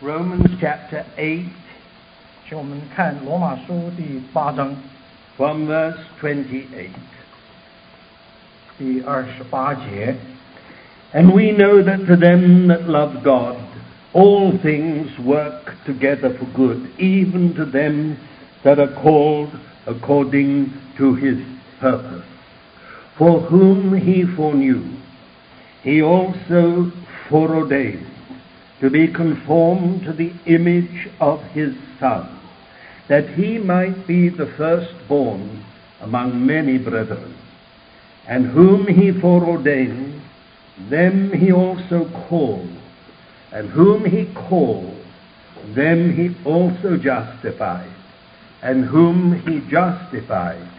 Romans chapter 8, 请我们看罗马书第八章 from verse 28. 第二十八节。 And we know that to them that love God, all things work together for good, even to them that are called according to his purpose. For whom he foreknew, he also foreordained to be conformed to the image of his Son, that he might be the firstborn among many brethren. And whom he foreordained, them he also called. And whom he called, them he also justified. And whom he justified,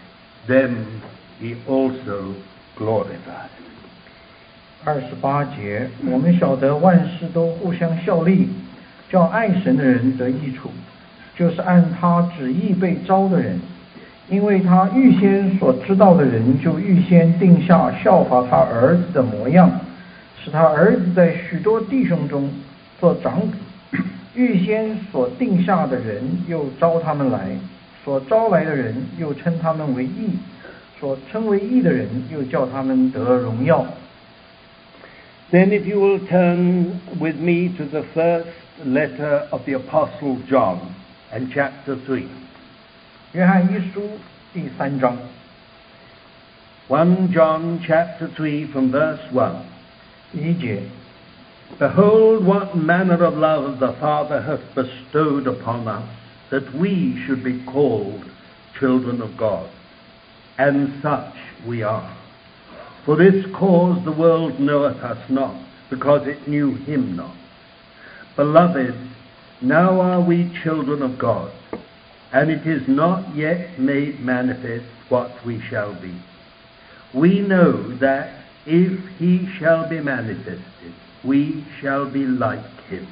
them he also glorified. 二十八节，我们晓得万事都互相效力，叫爱神的人得益处，就是按他旨意被招的人。因为他预先所知道的人，就预先定下效法他儿子的模样，使他儿子在许多弟兄中做长子。预先所定下的人，又招他们来；所招来的人，又称他们为义；所称为义的人，又叫他们得荣耀。Then, if you will turn with me to the first letter of the Apostle John and chapter 3. 约翰一书第三章 1 John chapter 3 from verse 1. 第一节， Behold, what manner of love the Father hath bestowed upon us, that we should be called children of God. And such we are. For this cause the world knoweth us not, because it knew him not. Beloved, now are we children of God, and it is not yet made manifest what we shall be. We know that if he shall be manifested, we shall be like him,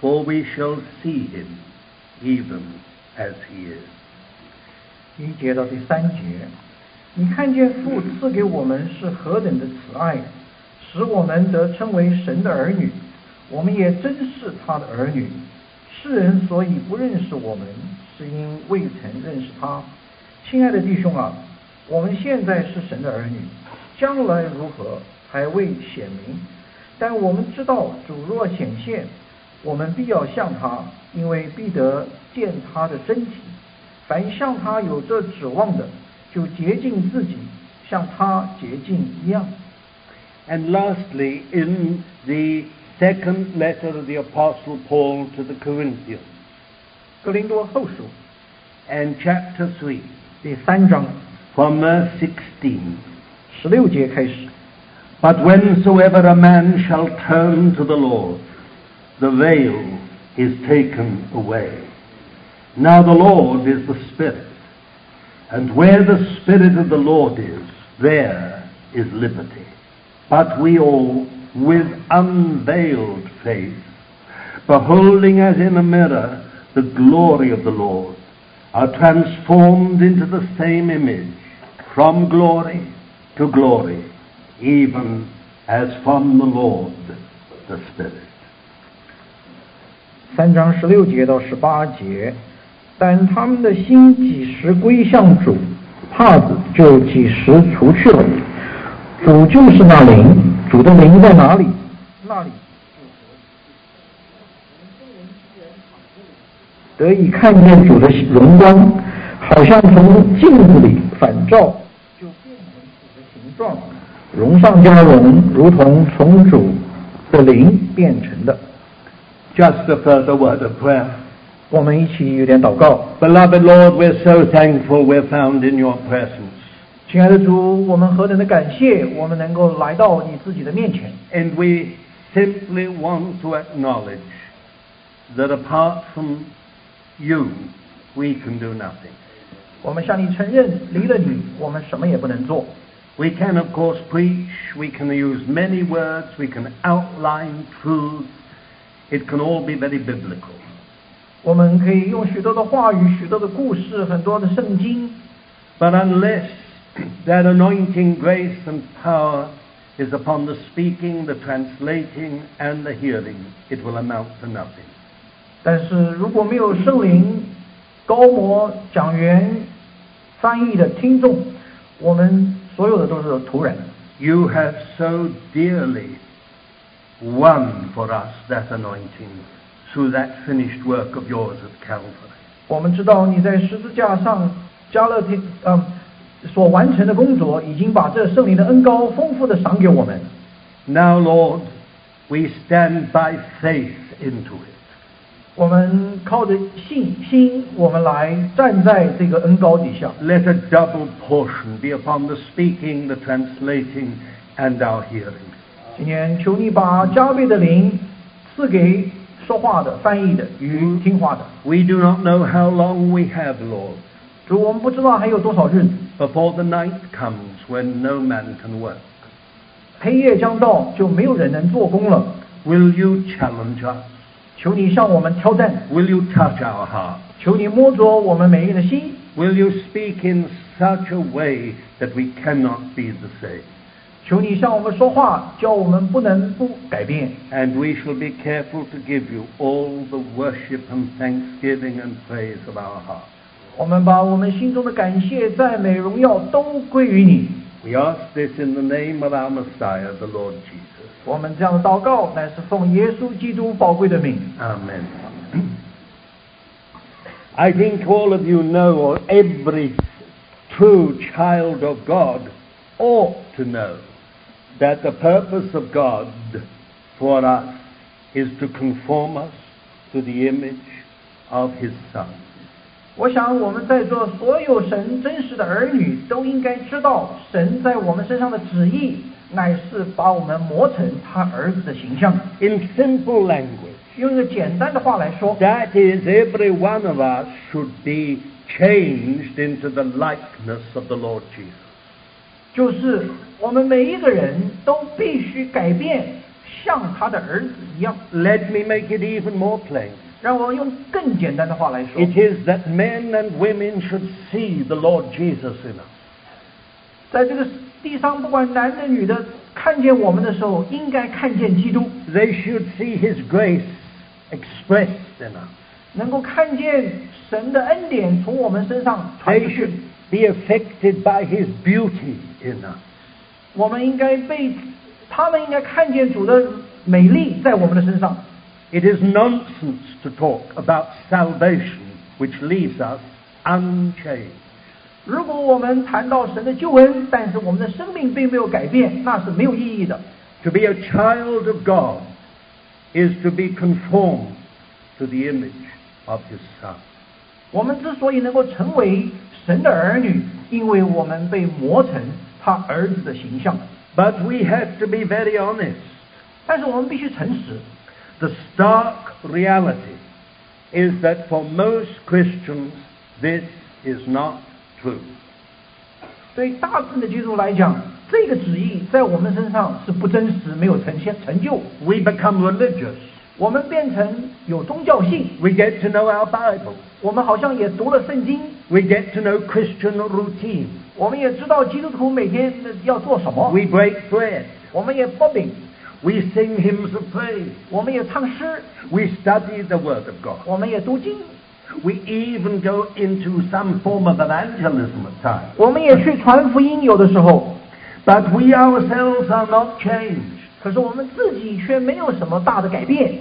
for we shall see him even as he is. 第一节到第三节， 你看见父赐给我们是何等的慈爱，使我们得称为神的儿女，我们也真是他的儿女。世人所以不认识我们，是因未曾认识他。亲爱的弟兄啊，我们现在是神的儿女，将来如何还未显明。但我们知道，主若显现，我们必要向他，因为必得见他的真体。凡向他有这指望的，就洁净自己，像他洁净一样。 And lastly, in the second letter of the Apostle Paul to the Corinthians, 哥林多后书 and chapter 3, 第三章 from verse 16. 十六节开始。 But whensoever a man shall turn to the Lord, the veil is taken away. Now the Lord is the Spirit, and where the Spirit of the Lord is, there is liberty. But we all, with unveiled face, beholding as in a mirror the glory of the Lord, are transformed into the same image, from glory to glory, even as from the Lord the Spirit. 三章十六节到十八节， 但他们的心几时归向主，帕子就几时除去了。主就是那灵，主的灵在哪里，那里得以看见主的荣光，好像从镜子里反照，就变成主的形状，荣上加荣，如同从主的灵变成的。Just for the word of prayer. 我们一起有点祷告， Beloved Lord, we're so thankful we're found in your presence. 亲爱的主，我们何等的感谢，我们能够来到你自己的面前。 And we simply want to acknowledge that apart from you, we can do nothing. 我们向你承认，离了你，我们什么也不能做。 We can, of course, preach, we can use many words, we can outline truths. It can all be very biblical. 我们可以用许多的话语、许多的故事、很多的圣经， But unless that anointing grace and power is upon the speaking, the translating, and the hearing, it will amount to nothing. 但是如果没有圣灵、高模、讲员、翻译的听众，我们所有的都是徒然。 You have so dearly won for us that anointing through that finished work of yours at Calvary. 我们知道你在十字架上加勒天嗯所完成的工作，已经把这圣灵的恩高丰富的赏给我们。 Now, Lord, we stand by faith into it. 我们靠着信心，我们来站在这个恩高底下。 Let a double portion be upon the speaking, the translating, and our hearing. 今年求你把加倍的灵赐给 说话的、翻译的与听话的。 We do not know how long we have, Lord, 主，我们不知道还有多少日子， before the night comes when no man can work. 黑夜将到，就没有人能做工了。 Will you challenge us? 求你向我们挑战， Will you touch our hearts? 求你摸着我们每一个人的心， Will you speak in such a way that we cannot be the same? 求你向我们说话，叫我们不能不改变。 And we shall be careful to give you all the worship and thanksgiving and praise of our hearts. 我们把我们心中的感谢、赞美、荣耀都归于你。 We ask this in the name of our Messiah, the Lord Jesus. 我们这样的祷告，乃是奉耶稣基督宝贵的名。 Amen. I think all of you know, or every true child of God ought to know, that the purpose of God for us is to conform us to the image of His Son. 我想，我们在座所有神真实的儿女都应该知道，神在我们身上的旨意，乃是把我们磨成他儿子的形象。 In simple language, 用一个简单的话来说， that is, every one of us should be changed into the likeness of the Lord Jesus. 就是我们每一个人都必须改变，像他的儿子一样。Let me make it even more plain. 让我用更简单的话来说，It is that men and women should see the Lord Jesus in us. 在这个地上，不管男的女的，看见我们的时候，应该看见基督，They should see His grace expressed in us. 能够看见神的恩典从我们身上传出 They 去 should。be affected by His beauty in us. 我们应该被他们应该看见主的美丽在我们的身上。 It is nonsense to talk about salvation which leaves us unchanged. 如果我们谈到神的救恩，但是我们的生命并没有改变，那是没有意义的。 To be a child of God is to be conformed to the image of His Son. 我们之所以能够成为 神的儿女，因为我们被磨成他儿子的形象。 But we have to be very honest. 但是我们必须诚实。 The stark reality is that for most Christians, this is not true. 对大部分的基督徒来讲，这个旨意在我们身上是不真实、没有呈现成就。 We become religious. 我们变成有宗教性， We get to know our Bible. 我们好像也读了圣经， We get to know Christian routine. 我们也知道基督徒每天要做什么， We break bread. 我们也报饼， We sing hymns of praise. 我们也唱诗， We study the Word of God. 我们也读经， We even go into some form of evangelism at times. 我们也去传福音，有的时候， But we ourselves are not changed. 可是我们自己却没有什么大的改变。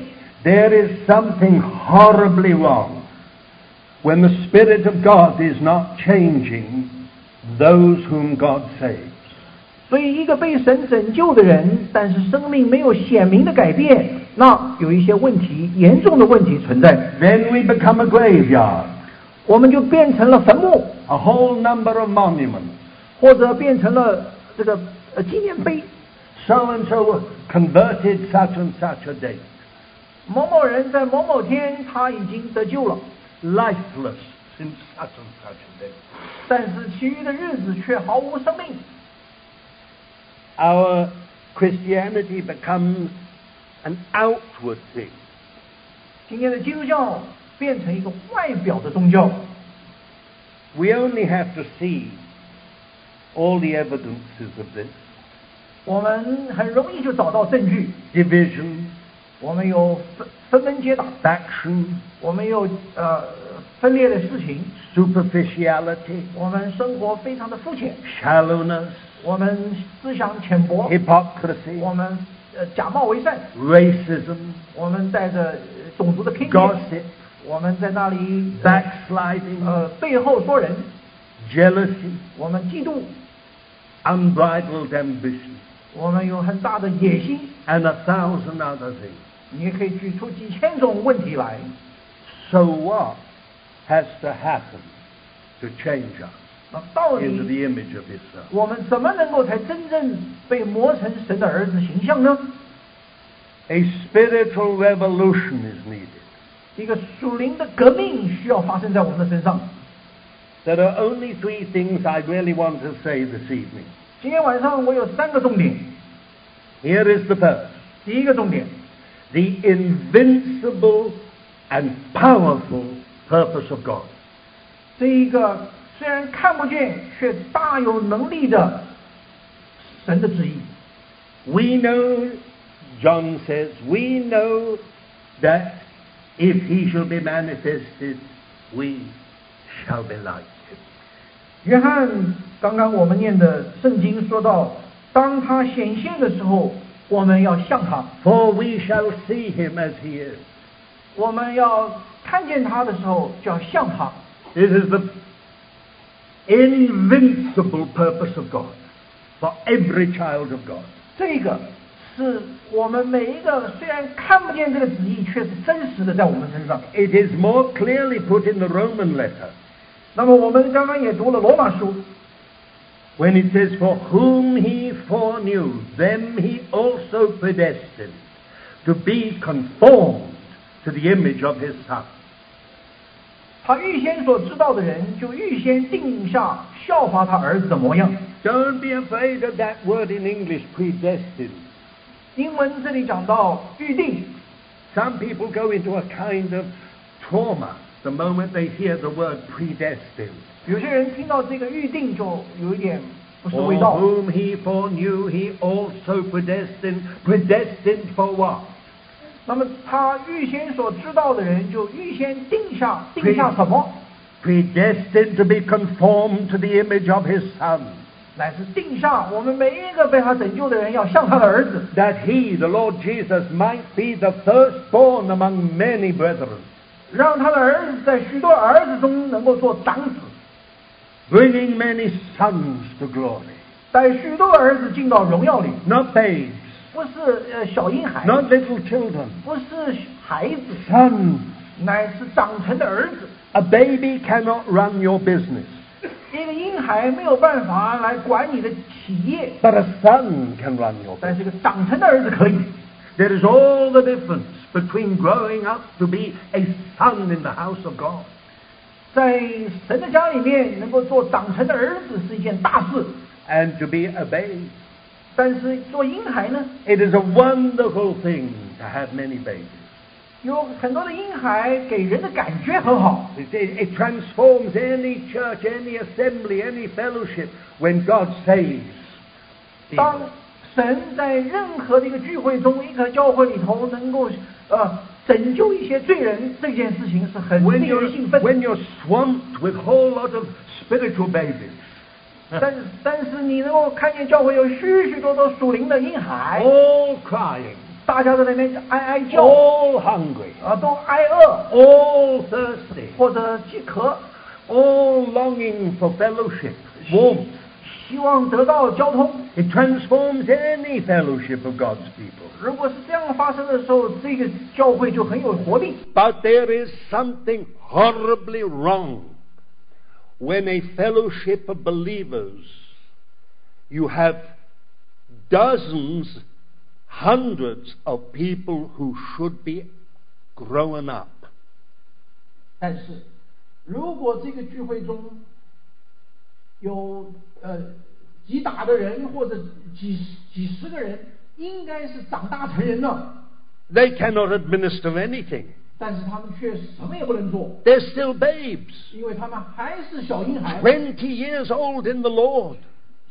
There is something horribly wrong when the Spirit of God is not changing those whom God saves. 所以，一个被神拯救的人，但是生命没有显明的改变，那有一些问题，严重的问题存在， Then we become a graveyard, 我们就变成了坟墓， a whole number of monuments. 或者变成了这个呃纪念碑。 So and so converted such and such a date. 某某人在某某天他已经得救了， Lifeless since such and such a date. 但是其余的日子却毫无生命。 Our Christianity becomes an outward thing. 今天的基督教变成一个外表的宗教， We only have to see all the evidences of this 我们很容易就找到证据，division, 我们有分分门结党，faction, 我们有呃分裂的事情，superficiality, 我们生活非常的肤浅，shallowness, 我们思想浅薄，hypocrisy, 我们呃假冒为善，racism, 我们带着呃种族的偏见，gossip, 我们在那里 backsliding, 呃背后说人，jealousy, 我们嫉妒，unbridled ambition, 我们有很大的野心， and a thousand other things. 你也可以举出几千种问题来。 So what has to happen to change us 那到 into 底 the image of His Son? 我们怎么能够才真正被磨成神的儿子形象呢？ A spiritual revolution is needed. 一个属灵的革命需要发生在我们的身上。 There are only three things I really want to say this evening. 今天晚上我有三个重点。 Here is the first 第一个重点， the invincible and powerful purpose of God. 这一个虽然看不见却大有能力的神的旨意。 We know, John says, we know that if he shall be manifested, we shall be like him. 约翰 刚刚我们念的圣经说到，当他显现的时候，我们要像他，For we shall see him as he is. 我们要看见他的时候就要像他。It is the invincible purpose of God for every child of God. 这个是我们每一个虽然看不见这个旨意，却是真实的在我们身上。It is more clearly put in the Roman letter 那么我们刚刚也读了罗马书，when it says, For whom he foreknew, them he also predestined to be conformed to the image of his Son. 他预先所知道的人，就预先定下效法他儿子的模样。 Don't be afraid of that word in English, predestined. 英文这里讲到预定， Some people go into a kind of trauma the moment they hear the word predestined. 有些人听到这个预定就有一点不是 For 味道。whom he foreknew, he also predestined. Predestined for what? 那么他预先所知道的人，就预先定下定下什么？Predestined to be conformed to the image of his Son. 乃是定下我们每一个被他拯救的人要像他的儿子，That he, the Lord Jesus, might be the firstborn among many brethren, 让他的儿子在许多儿子中能够做长子，bringing many sons to glory. 带许多儿子进到荣耀里， Not babes, 不是呃小婴孩， not little children, 不是孩子， sons. 乃是长成的儿子。 A baby cannot run your business, 一个婴孩没有办法来管你的企业， but a son can run your 但 business. 是个长成的儿子可以。 There is all the difference between growing up to be a son in the house of God 在神的家里面，能够做长成的儿子是一件大事，and to be a babe. 但是做婴孩呢，It is a wonderful thing to have many babies. 有很多的婴孩给人的感觉很好 it transforms any church, any assembly, any fellowship when God saves. 当神在任何的一个聚会中，一个教会里头能够呃拯救一些罪人，这件事情是很 When 令 you're, 人兴奋。when you're swamped with a whole lot of spiritual babies, 但是但是你能够看见教会有许许多多属灵的婴孩，all crying, 大家都在那边哀哀叫，all hungry, 啊，都挨饿 all thirsty, 或者饥渴，all longing for fellowship, warmth. 希望得到交通。 It transforms any fellowship of God's people. 如果是这样发生的时候，这个教会就很有活力。 But there is something horribly wrong when a fellowship of believers, you have dozens, hundreds of people who should be grown up. 但是，如果这个聚会中 有呃几打的人或者几十几十个人，应该是长大成人了， They cannot administer anything. 但是他们却什么也不能做， They're still babes, 因为他们还是小婴孩， 20 years old in the Lord,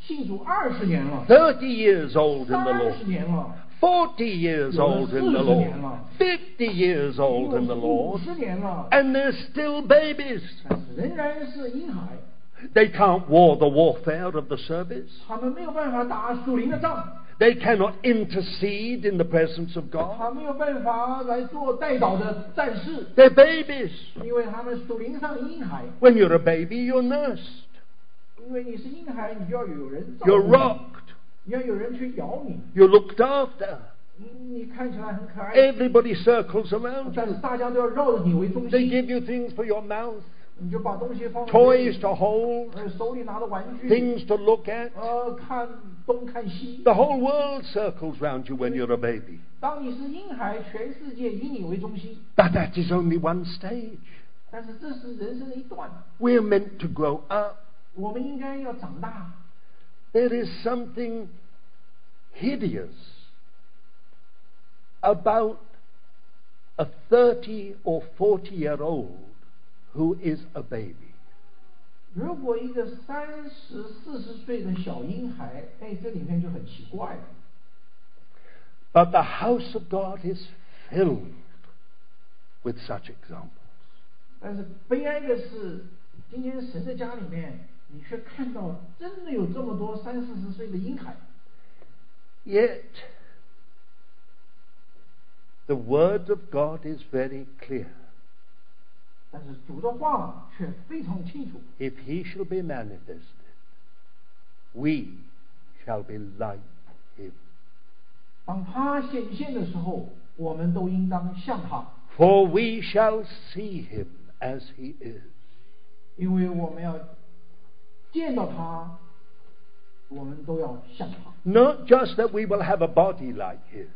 信主二十年了， 30 years old in the 三 Lord, 十年了， 40 years 有了 old 四 in the 十年 Lord, 了， 50 years 已 old 经 in the 有五 Lord, 十年了， and they're still babies. 但是仍然是婴孩， They can't war the warfare of the service. 他们没有办法打属灵的仗， They cannot intercede in the presence of God. 他没有办法来做代祷的战士， They're babies. 因为他们属灵上的婴孩， When you're a baby, you're nursed. 因为你是婴孩，你就要有人照 You're 顾你， rocked. 你要有人去咬你， You're looked after. 你你看起来很可爱， Everybody circles around 但是 you. 大家都要绕着你为中 They 心， give you things for your mouth, 你就把东西放在嘴 toys to hold, things to look at. The whole world circles round you when you're a baby. But that is only one stage. We're meant to grow up. There is something hideous about a 30 or 40 year old who is a baby. 如果一个三十四十岁的小婴孩，哎，这里面就很奇怪了。 But the house of God is filled with such examples. 但是悲哀的是，今天神的家里面，你却看到真的有这么多三四十岁的婴孩。 Yet, the Word of God is very clear. 但是主的话却非常清楚， If he shall be manifested, we shall be like him. 当他显现的时候，我们都应当像他， For we shall see him as he is. 因为我们要见到他，我们都要像他。 Not just that we will have a body like his,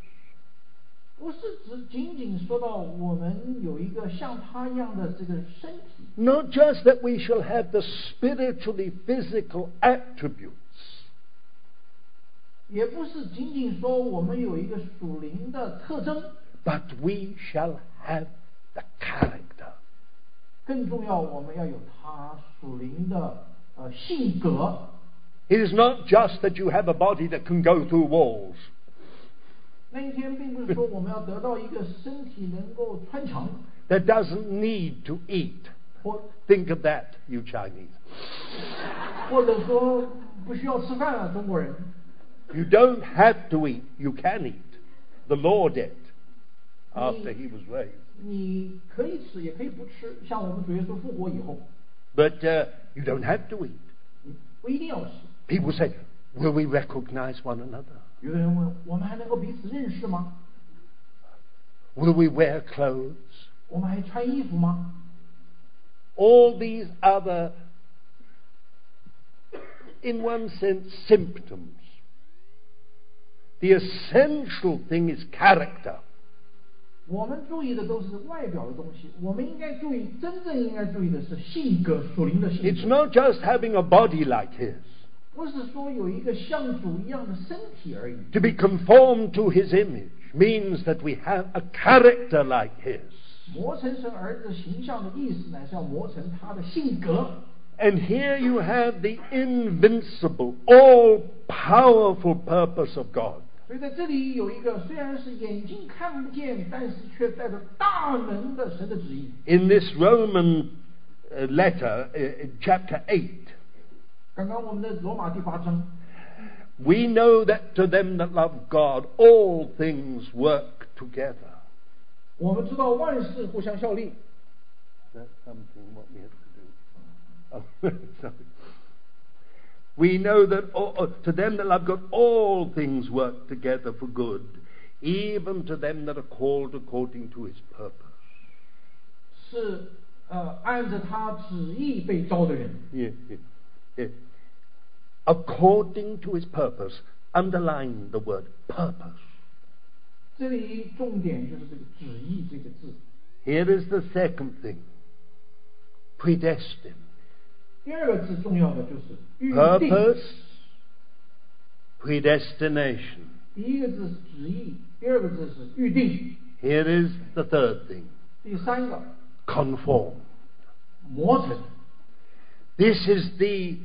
不是只仅仅说到我们有一个像他一样的这个身体， not just that we shall have the spiritually physical attributes, 也不是仅仅说我们有一个属灵的特征， but we shall have the character. 更重要，我们要有他属灵的呃性格。 It is not just that you have a body that can go through walls. 那一天并不是说我们要得到一个身体能够穿墙， that doesn't need to eat. 或 Think of that, you Chinese. 或者说不需要吃饭啊，中国人。 You don't have to eat. You can eat. The Lord ate after he was raised. 你可以吃，也可以不吃。像我们主耶稣复活以后， But uh, you don't have to eat. 你不一定要吃。 People say, Will we recognize one another? 有的人问：我们还能够彼此认识吗？ Will we wear clothes? 我们还穿衣服吗？ All these other, in one sense, symptoms. The essential thing is character. 我们注意的都是外表的东西，我们应该注意，真正应该注意的是性格，属灵的性 It's 格。 not just having a body like his. 不是说有一个像主一样的身体而已。 To be conformed to his image means that we have a character like his. 磨成神儿子形象的意思，乃是要磨成他的性格。 And here you have the invincible, all powerful purpose of God. 所以在这里有一个虽然是眼睛看不见，但是却带着大能的神的旨意。 In this Roman uh, letter, uh, in chapter 8, we know that to them that love God, all things work together. 我们知道万事互相效力。 That's something what we have to do. Oh, sorry. We know that all, uh, to them that love God, all things work together for good, even to them that are called according to his purpose. 是呃按着他旨意被招的人， Yeah, yeah, yeah. According to his purpose. Underline the word purpose. 这里重点就是这个旨意这个字。 Here is the second thing predestined. 第二个字重要的就是预定， Purpose, predestination. 第一个字是旨意，第二个字是预定， Here is the third thing 第三个 conform. 磨成。 This is the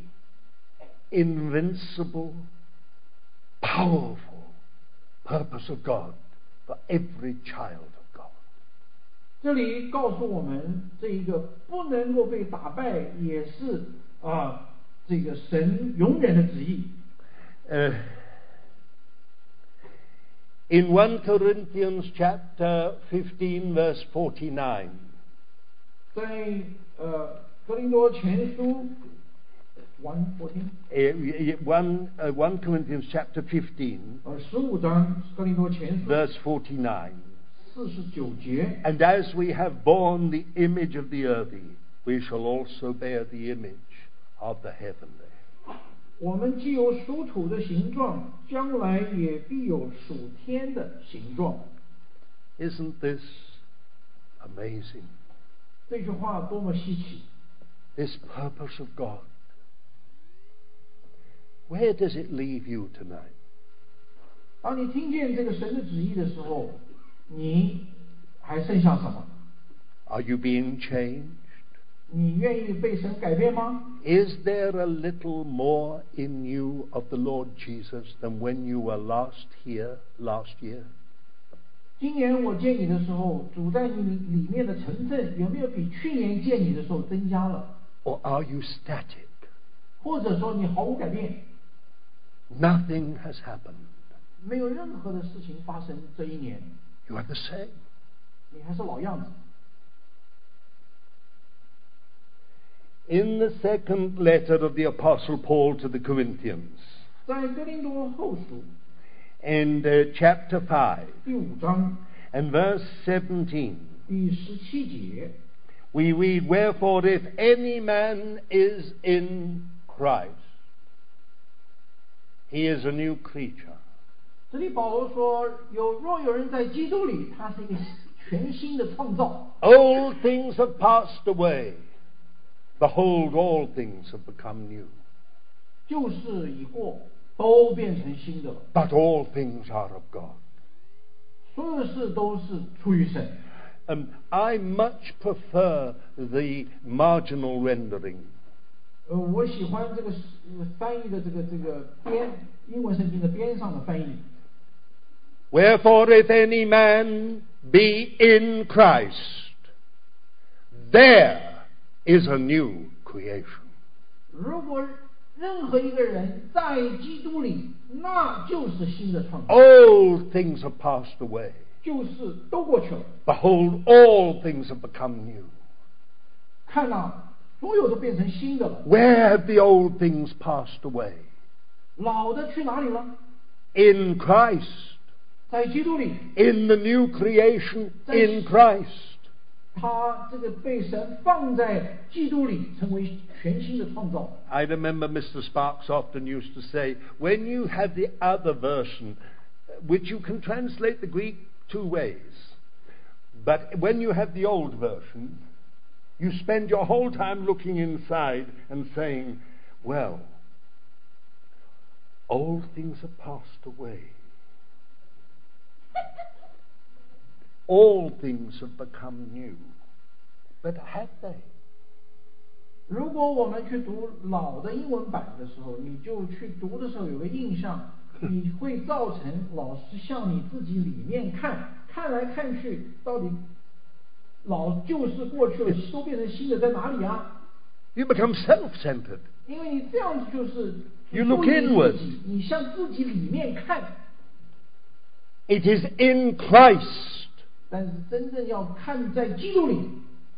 invincible, powerful purpose of God for every child of God. 这里告诉我们，这一个不能够被打败，也是啊，这个神永远的旨意。 Uh, in 1 Corinthians chapter 15 verse 49, 在呃格林多前书 one fourteen uh, y- y- 1, uh, 1 Corinthians chapter 15呃十五章格林多前书 verse 49, 四十九节， And as we have borne the image of the earthy, we shall also bear the image of the heavenly. 我们既有属土的形状，将来也必有属天的形状。 Isn't this amazing? 这句话多么稀奇！ This purpose of God. Where does it leave you tonight? 当你听见这个神的旨意的时候，你还剩下什么？ Are you being changed? 你愿意被神改变吗？ Is there a little more in you of the Lord Jesus than when you were last here last year? 今年我见你的时候，主在你里面的成分有没有比去年见你的时候增加了？ Or are you static? 或者说你毫无改变， Nothing has happened. 没有任何的事情发生这一年， You are the same. 你还是老样子。 In the second letter of the Apostle Paul to the Corinthians, 在哥林多后书 and uh, chapter 5 第五章 and verse 17, 第十七节， we read, Wherefore, if any man is in Christ, he is a new creature. 这里保罗说：“有若有人在基督里，他是一个全新的创造， Old things have passed away. Behold, all things have become new. 旧事已过，都变成新的了。 But all things are of God. 所有的事都是出于神。 Um, I much prefer the marginal rendering. 呃，我喜欢这个呃翻译的这个这个边英文圣经的边上的翻译。 Wherefore, if any man be in Christ, there is a new creation. 如果任何一个人在基督里，那就是新的创造， Old things have passed away. 旧事都过去了。 Behold, all things have become new. 看呐、 所有都变成新的了。 Where have the old things passed away? 老的去哪里了？ In Christ. 在基督里， In the new creation in Christ. 他这个被神放在基督里，成为全新的创造。 I remember Mr. Sparks often used to say, when you have the other version, which you can translate the Greek two ways, but when you have the old version, you spend your whole time looking inside and saying, well, old things have passed away. All things have become new. But have they? 如果我们去读老的英文版的时候，你就去读的时候有个印象，你会造成老是向你自己里面看，看来看去，到底 老旧事过去了，都变成新的，在哪里啊？ You become self centered. 因为你这样子就是 You look 注意自 inward. 己，你向自己里面看， It is in Christ. 但是真正要看在基督里，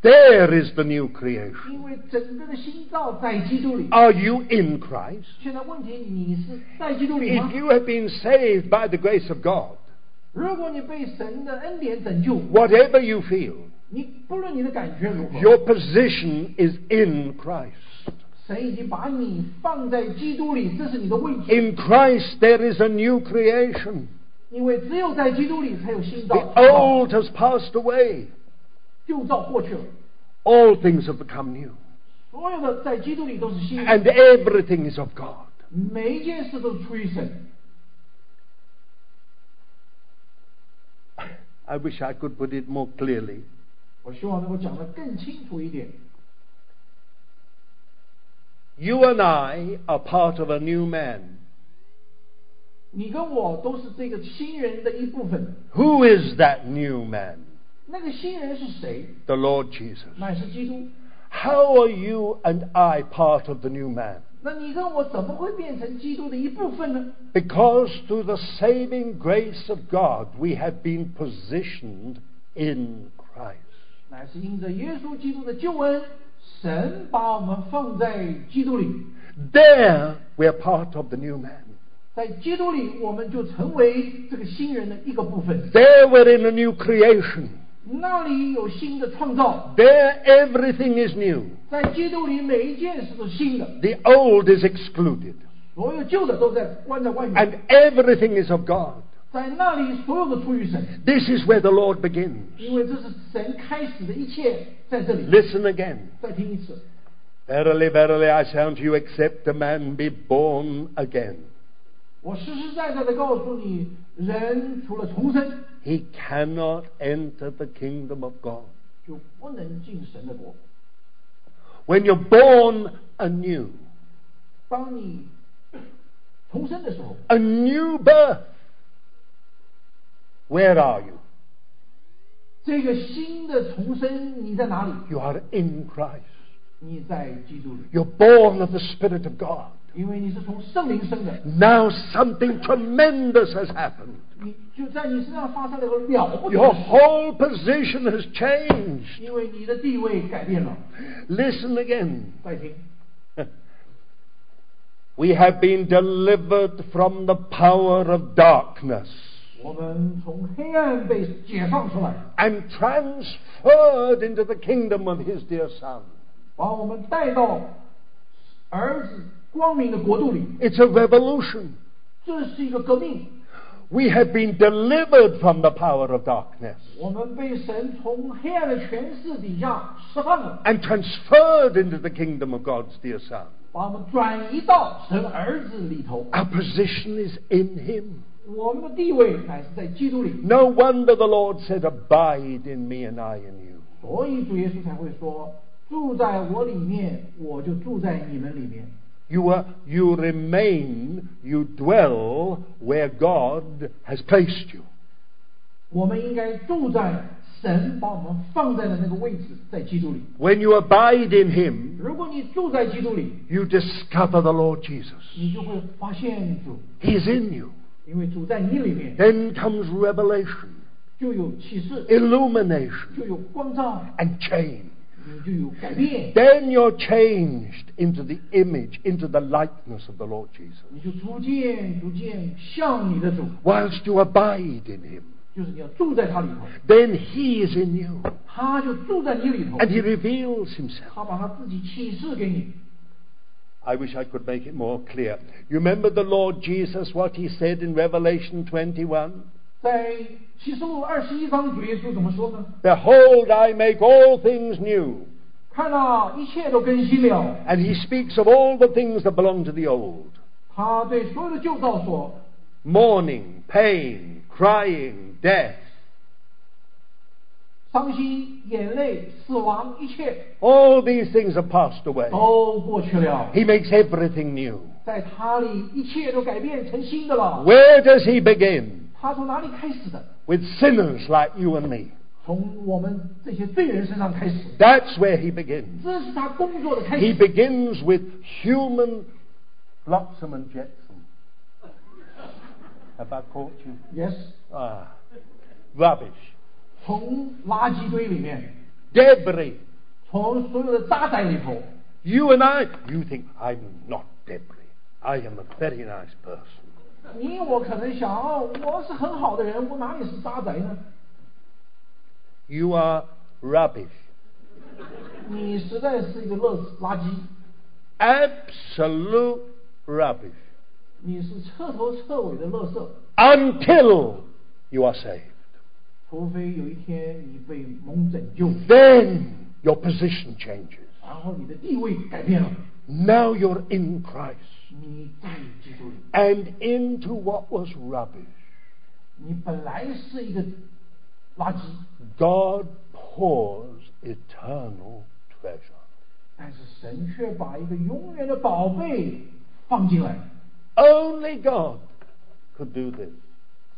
There is the new creation. 因为整个的心造在基督里。 Are you in Christ? 现在问题，你是在基督里吗 If？you have been saved by the grace of God, 如果你被神的恩典拯救， whatever you feel, 你不论你的感觉如何， your position is in Christ. 神已经把你放在基督里，这是你的位置。 In Christ, there is a new creation. 因为只有在基督里才有新 The 造， old has passed away. 旧造过去了， All things have become new. 所有的在基督里都是新的， And everything is of God. 每一件事都是出于神。 I wish I could put it more clearly. 我希望能够讲得更清楚一点。 You and I are part of a new man. 你跟我都是这个新人的一部分。 Who is that new man? 那个新人是谁？ The Lord Jesus. 乃是基督。 How are you and I part of the new man? 那你跟我怎么会变成基督的一部分呢？ Because through the saving grace of God, we have been positioned in Christ. 乃是因着耶稣基督的救恩，神把我们放在基督里， There, we are part of the new man. 在基督里，我们就成为这个新人的一个部分。 There, we're in a new creation. 那里有新的创造， There, everything is new. 在基督里每一件事都是新的， The old is excluded. 所有旧的都在关在外面。 And everything is of God. This is where the Lord begins. Listen again. Verily, verily, I say unto you, except a man be born again, he cannot enter the kingdom of God. When you're born anew, a new birth where are you? 这个新的重生，你在哪里？ You are in Christ. 你在基督里， You're born of the Spirit of God. 因为你是从圣灵生的， Now something tremendous has happened. 你就在你身上发生了个了不得 Your 的事， whole position has changed. 因为你的地位改变了。 Listen again. 再听， We have been delivered from the power of darkness 我们从黑暗被解放出来， and transferred into the kingdom of His dear Son. 把我们带到儿子光明的国度里。 It's a revolution. 这是一个革命， We have been delivered from the power of darkness 我们被神从黑暗的权势底下释放了， and transferred into the kingdom of God's dear Son. 把我们转移到神儿子里头。 Our position is in Him. 我们的地位乃是在基督里， No wonder the Lord said, Abide in me and I in you. 所以主耶稣才会说：“住在我里面，我就住在你们里面。 You, are, you remain, you dwell where God has placed you. ”我们应该住在神把我们放在的那个位置，在基督里。 When you abide in Him, 如果你住在基督里， you discover the Lord Jesus. 你就会发现主， He is in you. 因为主在你里面， Then comes revelation, 就有启示， illumination, 就有光照， and change. 你就有改变， Then you're changed into the image, into the likeness of the Lord Jesus. 你就逐渐逐渐像你的主， Whilst you abide in Him, 就是你要住在他里头， then He is in you, 他就住在你里头， and He reveals Himself. 他把他自己启示给你。 I wish I could make it more clear. You remember the Lord Jesus, what He said in Revelation 21? 在启示录二十一章，主耶稣怎么说呢？ Behold, I make all things new. 看啊，一切都更新了。 And He speaks of all the things that belong to the old 他对所有的旧造说， mourning, pain, crying, death. 伤心、眼泪、死亡，一切 All these things are passed away. 都过去了。 He makes everything new. 在他里，一切都改变成新的了。 Where does He begin? 他从哪里开始的？ With sinners like you and me. 从我们这些罪人身上开始。 That's where He begins. 这是他工作的开 He 始。 begins with human flotsam and jetsam. Have I caught you? Yes， Ah, rubbish, 从垃圾堆里面， debris. 从所有的渣滓里头， You and I, you think I'm not debris. I am a very nice person. 你我可能想，哦，我是很好的人，我哪里是渣滓呢？ You are rubbish. 你实在是一个垃垃圾， Absolute rubbish. 你是彻头彻尾的垃圾。 Until you are saved. Then your position changes. 然后你的地位改变了， Now you're in Christ. 你在基督里， And into what was rubbish, 你本来是一个垃圾， God pours eternal treasure. 但是神却把一个永远的宝贝放进来， Only God could do this.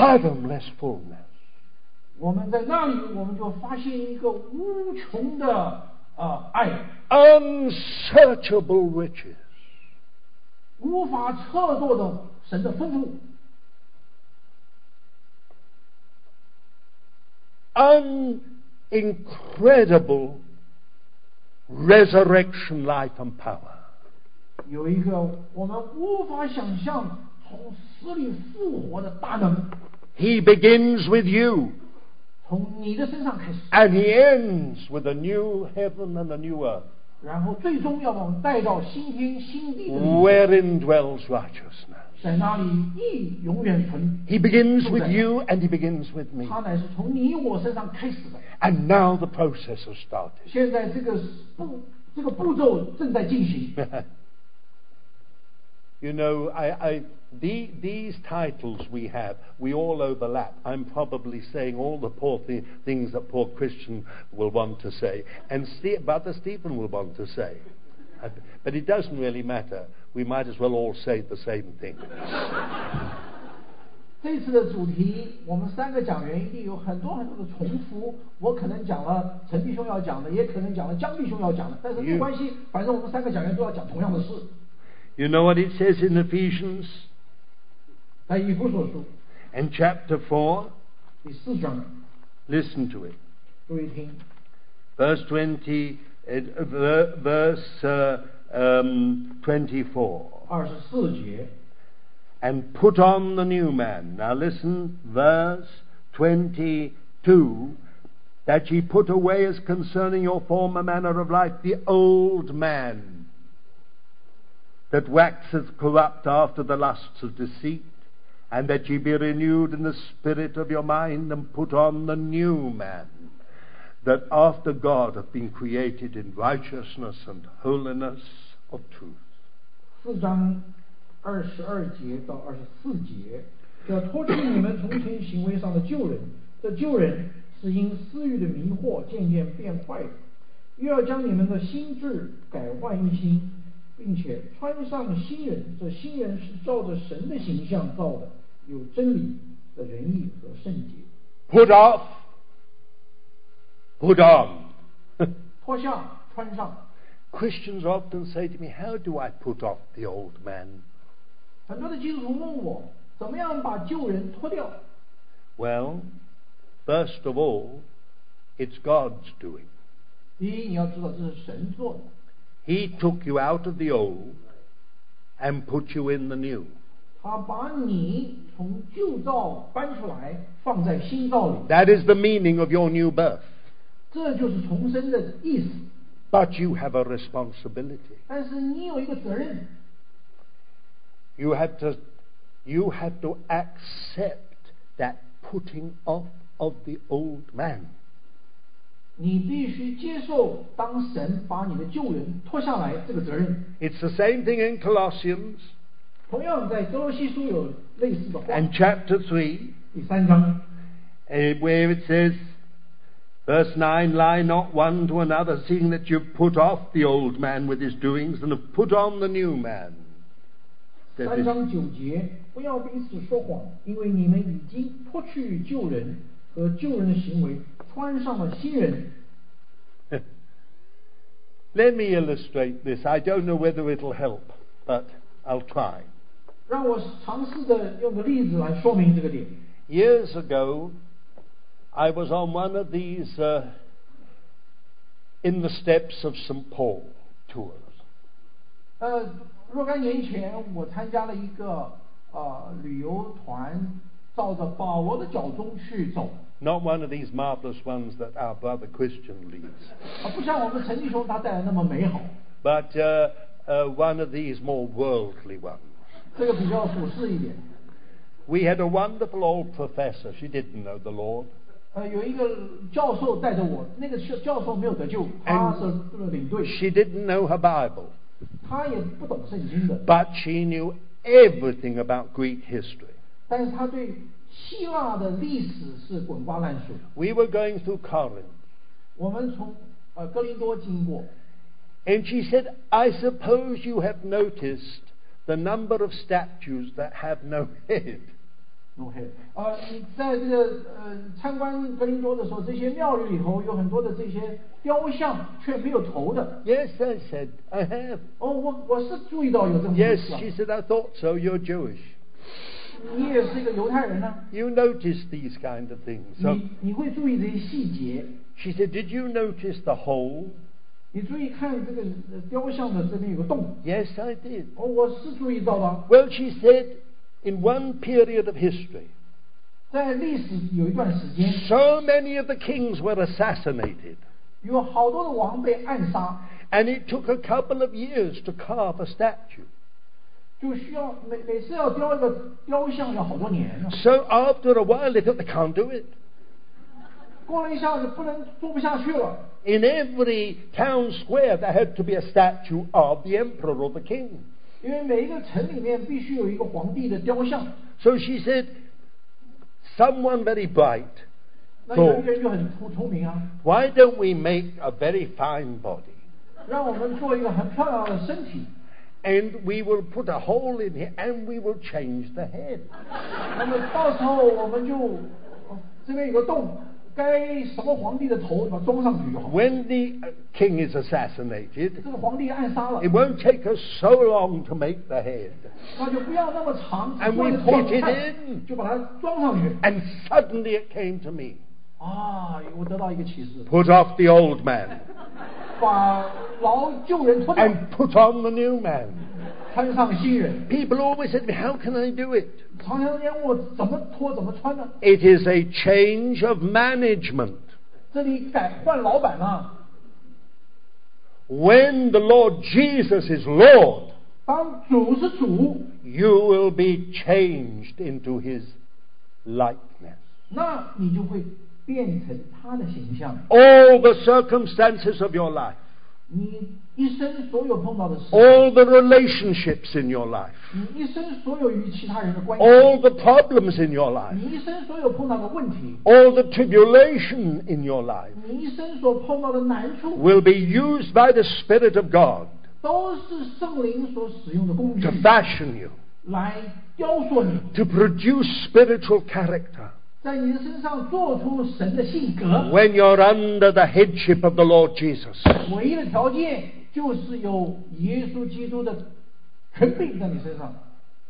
fathomless fullness. 我们在那里，我们就发现一个无穷的啊、呃爱， unsearchable riches, 无法测度的神的丰富， unincredible resurrection life and power. 有一个我们无法想象从死里复活的大能， he begins with you. And he ends with a new heaven and a new earth. Wherein dwells righteousness. He begins with you and he begins with me. And now the process has started. you know, I, I the, these titles we have, we all overlap. I'm probably saying all the poor thi- things that poor Christian will want to say, and Ste- Brother Stephen will want to say. Uh, But it doesn't really matter. We might as well all say the same thing. 这次的主题，我们三个讲员一定有很多很多的重复。我可能讲了陈弟兄要讲的，也可能讲了江弟兄要讲的，但是没 You- 关系，反正我们三个讲员都要讲同样的事。 You know what it says in Ephesians 在以弗所书 in chapter 4? 第四章， Listen to it. 注意听， Verse 20, uh, ver- verse uh, um, 24. 二十四节， and put on the new man. Now listen, verse 22 that ye put away as concerning your former manner of life the old man that waxeth corrupt after the lusts of deceit, and that ye be renewed in the spirit of your mind, and put on the new man that after God hath been created in righteousness and holiness of truth. 四章二十二节到二十四节，要脱去你们从前行为上的旧人，这旧人是因私欲的迷惑渐渐变坏的，又要将你们的心智改换一新，并且穿上新人，这新人是照着神的形象造的， 有真理的仁义和圣洁。 Put off, put on. 脱下穿上， Christians often say to me, How do I put off the old man? 很多的基督徒问我，怎么样把旧人脱掉？ Well, first of all, it's God's doing. 第一，你要知道这是神做的， He took you out of the old and put you in the new. 他把你从旧造搬出来，放在新造里， That is the meaning of your new birth. 这就是重生的意思。 But you have a responsibility. 但是你有一个责任， You have to, you have to accept that putting off of the old man. 你必须接受当神把你的旧人脱下来这个责任。 It's the same thing in Colossians 同样，在哥罗西书有类似的话， and chapter 3. 第三章 Uh, where it says, verse 9, lie not one to another, seeing that you've put off the old man with his doings and have put on the new man. That 三 is- 章九节，不要彼此说谎，因为你们已经脱去旧人和旧人的行为，穿上了新人。 Let me illustrate this. I don't know whether it'll help, but I'll try. 让我尝试的用个例子来说明这个点。 Years ago, I was on one of these uh, in the steps of St. Paul tours. 呃，若干年前，我参加了一个呃旅游团，照着保罗的脚踪去走， Not one of these marvelous ones that our brother Christian leads. 啊，不像我们陈弟兄他带的那么美好， but uh, uh, one of these more worldly ones. 这个比较普世一点。 We had a wonderful old professor. She didn't know the Lord. 呃，有一个教授带着我，那个教教授没有得救，他是领队， She didn't know her Bible, 他也不懂圣经的， but she knew everything about Greek history. 但是他对希腊的历史是滚瓜烂熟。 We were going through Corinth, 我们从呃哥林多经过， and she said, I suppose you have noticed the number of statues that have no head. OK，呃，你在这个呃参观格林多的时候，这些庙宇里头有很多的这些雕像却没有头的。 Yes, I said, I have. 哦，我我是注意到有这么回 Yes, 事、啊。 she said, I thought so. You're Jewish. 你也是一个犹太人呢、 You notice these kind of things. So 你你会注意这些细节， she said, Did you notice the hole? 你注意看这个呃雕像的这边有个洞。 Yes, I did. 哦，我是注意到了， Well, she said, in one period of history, 在历史有一段时间， so many of the kings were assassinated, 有好多的王被暗杀， and it took a couple of years to carve a statue. 就需要每每次要雕一个雕像要好多年呢。 So after a while, they thought they can't do it. 过了一下子不能做不下去了， In every town square, there had to be a statue of the emperor or the king. 因为每一个城里面必须有一个皇帝的雕像。 So she said, someone very bright 那有一个人就很聪聪明啊， Why don't we make a very fine body? 让我们做一个很漂亮的身体， And we will put a hole in here and we will change the head. 那么到时候我们就呃这边有个洞， 该什么皇帝的头把它装上去就好。 When the uh, king is assassinated, 这个皇帝暗杀了 it，won't take us so long to make the head. 那就不要那么长，只 And 做 we 一个头 fit it 看 in. 就把它装上去。 And suddenly it came to me 啊，我得到一个启示， put off the old man 把老旧人脱掉， and put on the new man. 穿上新人。 People always said to me, How can I do it? 常常人家问我怎么脱怎么穿呢？ It is a change of management. 这里改换老板了。 When the Lord Jesus is Lord, 当主是主， you will be changed into his likeness. 那你就会变成他的形象。 All the circumstances of your life, all the relationships in your life, all the problems in your life, all the tribulation in your life will be used by the Spirit of God to fashion you, to produce spiritual character. 在你的身上做出神的性格。 when you're under the headship of the Lord Jesus. 唯一的条件就是有耶稣基督的权柄在你身上。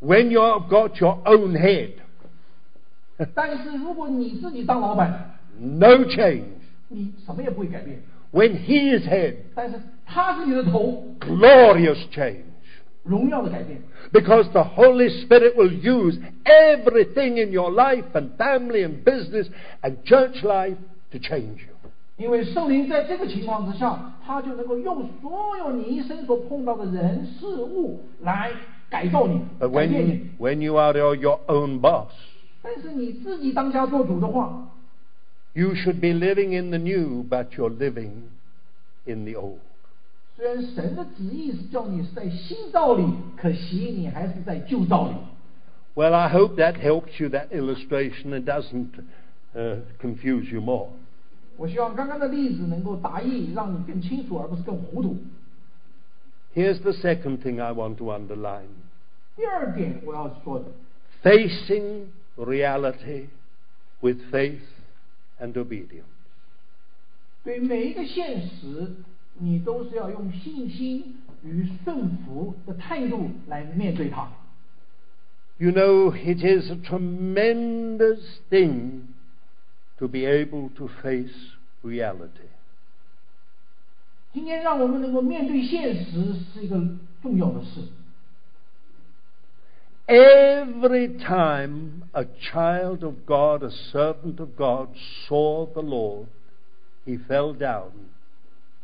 When you've got your own head, 但是如果你自己当老板， no change. 你什么也不会改变。 When He is head, 但是他是你的头， glorious change. 荣耀的改变。 Because the Holy Spirit will use everything in your life and family and business and church life to change you. 因为圣灵在这个情况之下，他就能够用所有你一生所碰到的人事物来改造你、 But 改 when 变 you, 你。 when you are your, your own boss, 但是你自己当家做主的话， you should be living in the new, but you're living in the old. 虽然神的旨意是叫你是在新道里，可惜你还是在旧道里。 Well, I hope that helps you, that illustration, and doesn't uh, confuse you more. 我希望刚刚的例子能够答疑，让你更清楚，而不是更糊涂。 Here's the second thing I want to underline 第二点我要说的， facing reality with faith and obedience. 对每一个现实， 你都是要用信心与顺服的态度来面对它。 You know, it is a tremendous thing to be able to face reality. 今天让我们能够面对现实是一个重要的事。 Every time a child of God, a servant of God, saw the Lord, he fell down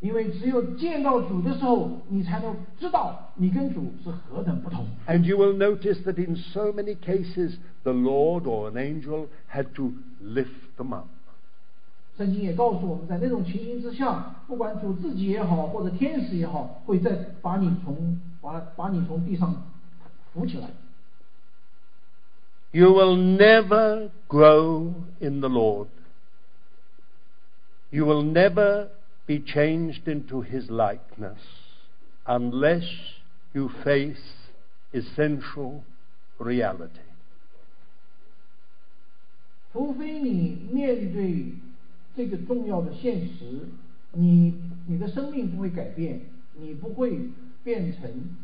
因为只有见到主的时候，你才能知道你跟主是何等不同。 And you will notice that in so many cases, the Lord or an angel had to lift them up. 圣经也告诉我们在那种情形之下，不管主自己也好，或者天使也好，会再把你从把把你从地上扶起来。 You will never grow in the Lord. You will never be changed into his likeness unless you face essential reality. 除非你面对这个重要的现实，你你的生命不会改变，你不会变成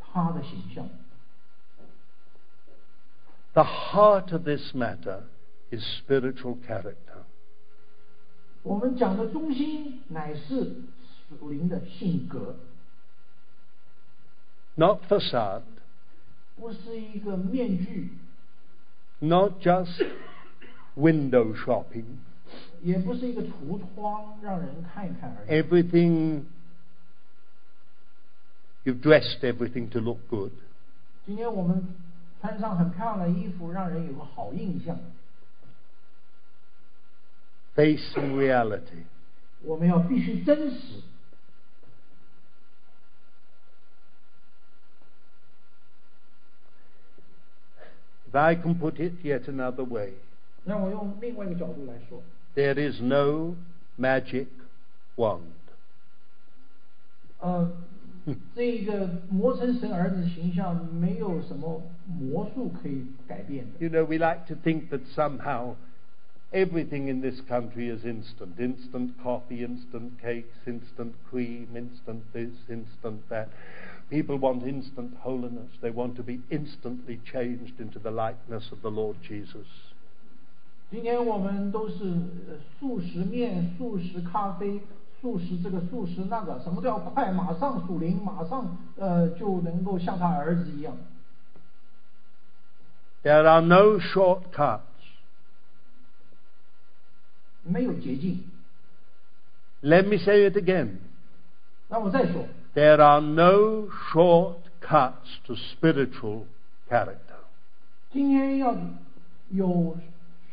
他的形象。 The heart of this matter is spiritual character. 我们讲的中心乃是属灵的性格，Not facade, 不是一个面具，not just window shopping. 也不是一个橱窗让人看一看而已。Everything, you've dressed everything to look good. 今天我们穿上很漂亮的衣服，让人有个好印象。Facing reality. 我们要必须真实。 If I can put it yet another way, 让我用另外一个角度来说， there is no magic wand. 呃，这个磨成神儿子的形象，没有什么魔术可以改变的。 You know, we like to think that somehow everything in this country is instant instant coffee, instant cakes, instant cream, instant this, instant that. People want instant holiness. They want to be instantly changed into the likeness of the Lord Jesus. 今天我们都是呃速食面、速食咖啡、速食这个、速食那个，什么都要快，马上属灵，马上呃就能够像他儿子一样。 There are no shortcuts. 没有捷径。 Let me say it again. 那我再说， There are no shortcuts to spiritual character. 今天要有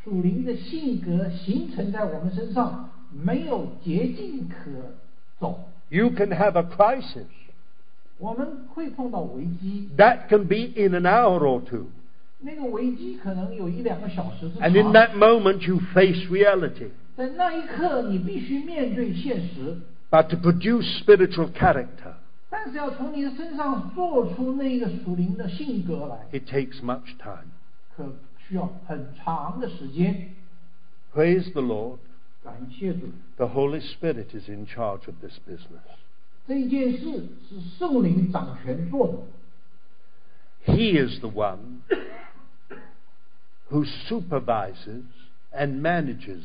属灵的性格形成在我们身上，没有捷径可走。 You can have a crisis. 我们会碰到危机， That can be in an hour or two. 那个危机可能有一两个小时之 And in 长。 that moment, you face reality. But to produce spiritual character, it takes much time. Praise the Lord. The Holy Spirit is in charge of this business. He is the one who supervises and manages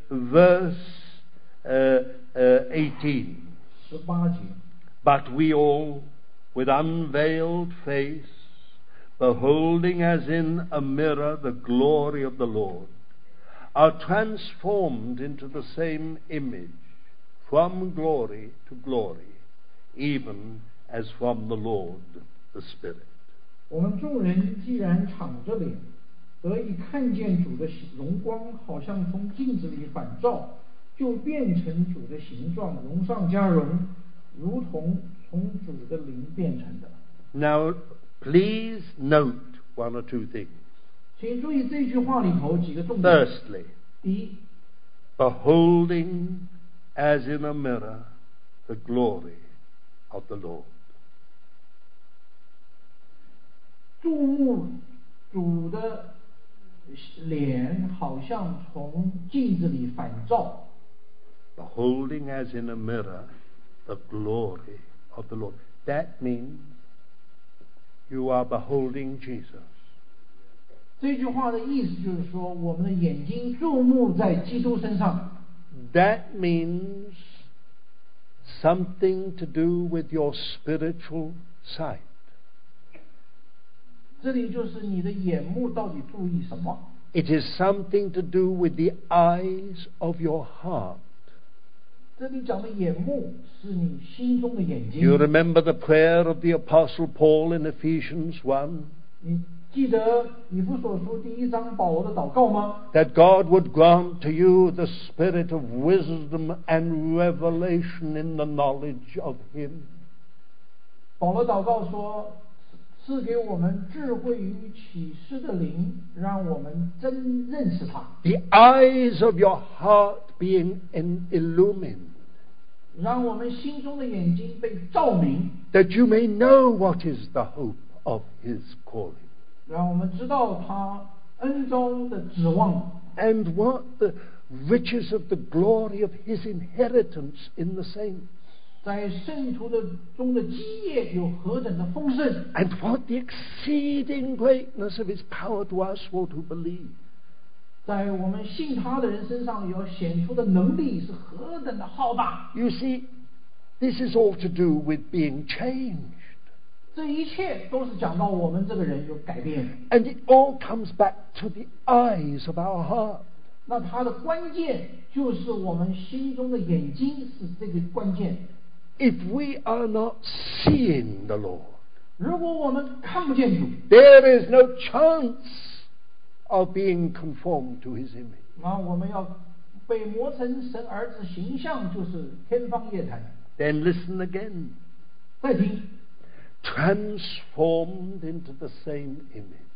verse uh, uh, 18. 十八节。 But we all, with unveiled face, beholding as in a mirror the glory of the Lord, are transformed into the same image, from glory to glory, even as from the Lord the Spirit. 我们众人既然敞着脸， 得以看见主的荣光，好像从镜子里反照，就变成主的形状，荣上加荣，如同从主的灵变成的。Now, please note one or two things. 请注意这句话里头几个重点。Firstly, 第一，beholding as in a mirror the glory of the Lord. 注目主的脸，好像从镜子里反照。 beholding as in a mirror the glory of the Lord. That means you are beholding Jesus. 这句话的意思就是说，我们的眼睛注目在基督身上， That means something to do with your spiritual sight. 这里就是你的眼目到底注意什么？ It is something to do with the eyes of your heart. 这里讲的眼目是你心中的眼睛。 You remember the prayer of the Apostle Paul in Ephesians 1? 你记得以弗所书第一章保罗的祷告吗？ That God would grant to you the spirit of wisdom and revelation in the knowledge of Him. 保罗祷告说：“ 赐给我们智慧与启示的灵，让我们真认识他， The eyes of your heart being in- illumined, 让我们心中的眼睛被照明， that you may know what is the hope of His calling, 让我们知道他恩招的指望， and what the riches of the glory of His inheritance in the saints, 在圣徒的中的基业有何等的丰盛，and what the exceeding greatness of His power to us all who believe. 在我们信他的人身上有显出的能力是何等的浩大。You see, this is all to do with being changed. 这一切都是讲到我们这个人有改变。And it all comes back to the eyes of our heart. 那它的关键就是我们心中的眼睛是这个关键。If we are not seeing the Lord, 如果我们看不见主， there is no chance of being conformed to His image. 那我们要被磨成神儿子形象，就是天方夜谭。 Then listen again. 再听， Transformed into the same image.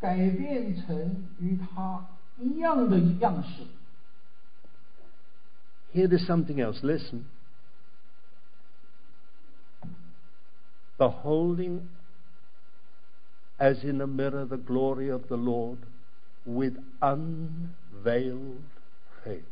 改变成与他一样的样式。 Here there's something else. Listen. Beholding as in a mirror the glory of the Lord with unveiled face.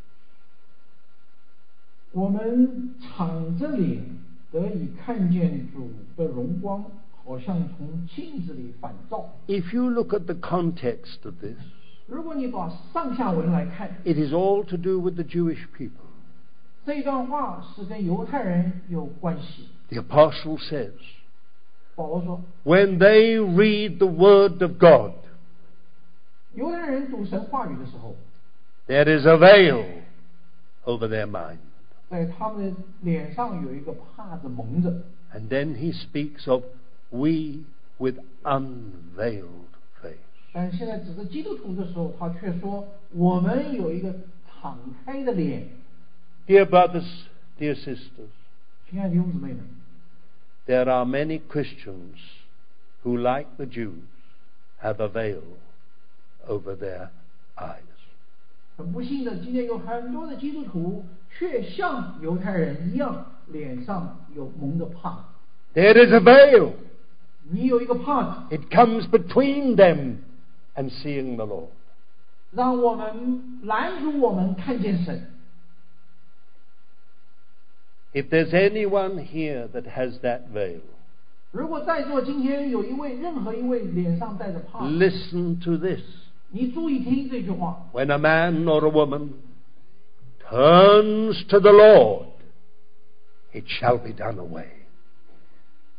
我们敞着脸得以看见主的荣光，好像从镜子里反照。 If you look at the context of this, 如果你把上下文来看， it is all to do with the Jewish people. 这段话是跟犹太人有关系。 The apostle says, 保罗说， when they read the word of God, 犹太人读神话语的时候， there is a veil over their mind. 在他们的脸上有一个帕子蒙着。 And then he speaks of we with unveiled face. 但是现在指着基督徒的时候，他却说我们有一个敞开的脸。 Dear brothers, dear sisters, 亲爱的弟兄姊妹们， there are many Christians who, like the Jews, have a veil over their eyes. 很不幸的，今天有很多的基督徒却像犹太人一样，脸上有蒙着帕子。 There is a veil. 你有一个帕子， It comes between them and seeing the Lord. 让我们拦阻我们看见神。 If there's anyone here that has that veil, 如果在座今天有一位任何一位脸上带着帕子， listen to this. 你注意听这句话： When a man or a woman turns to the Lord, it shall be done away.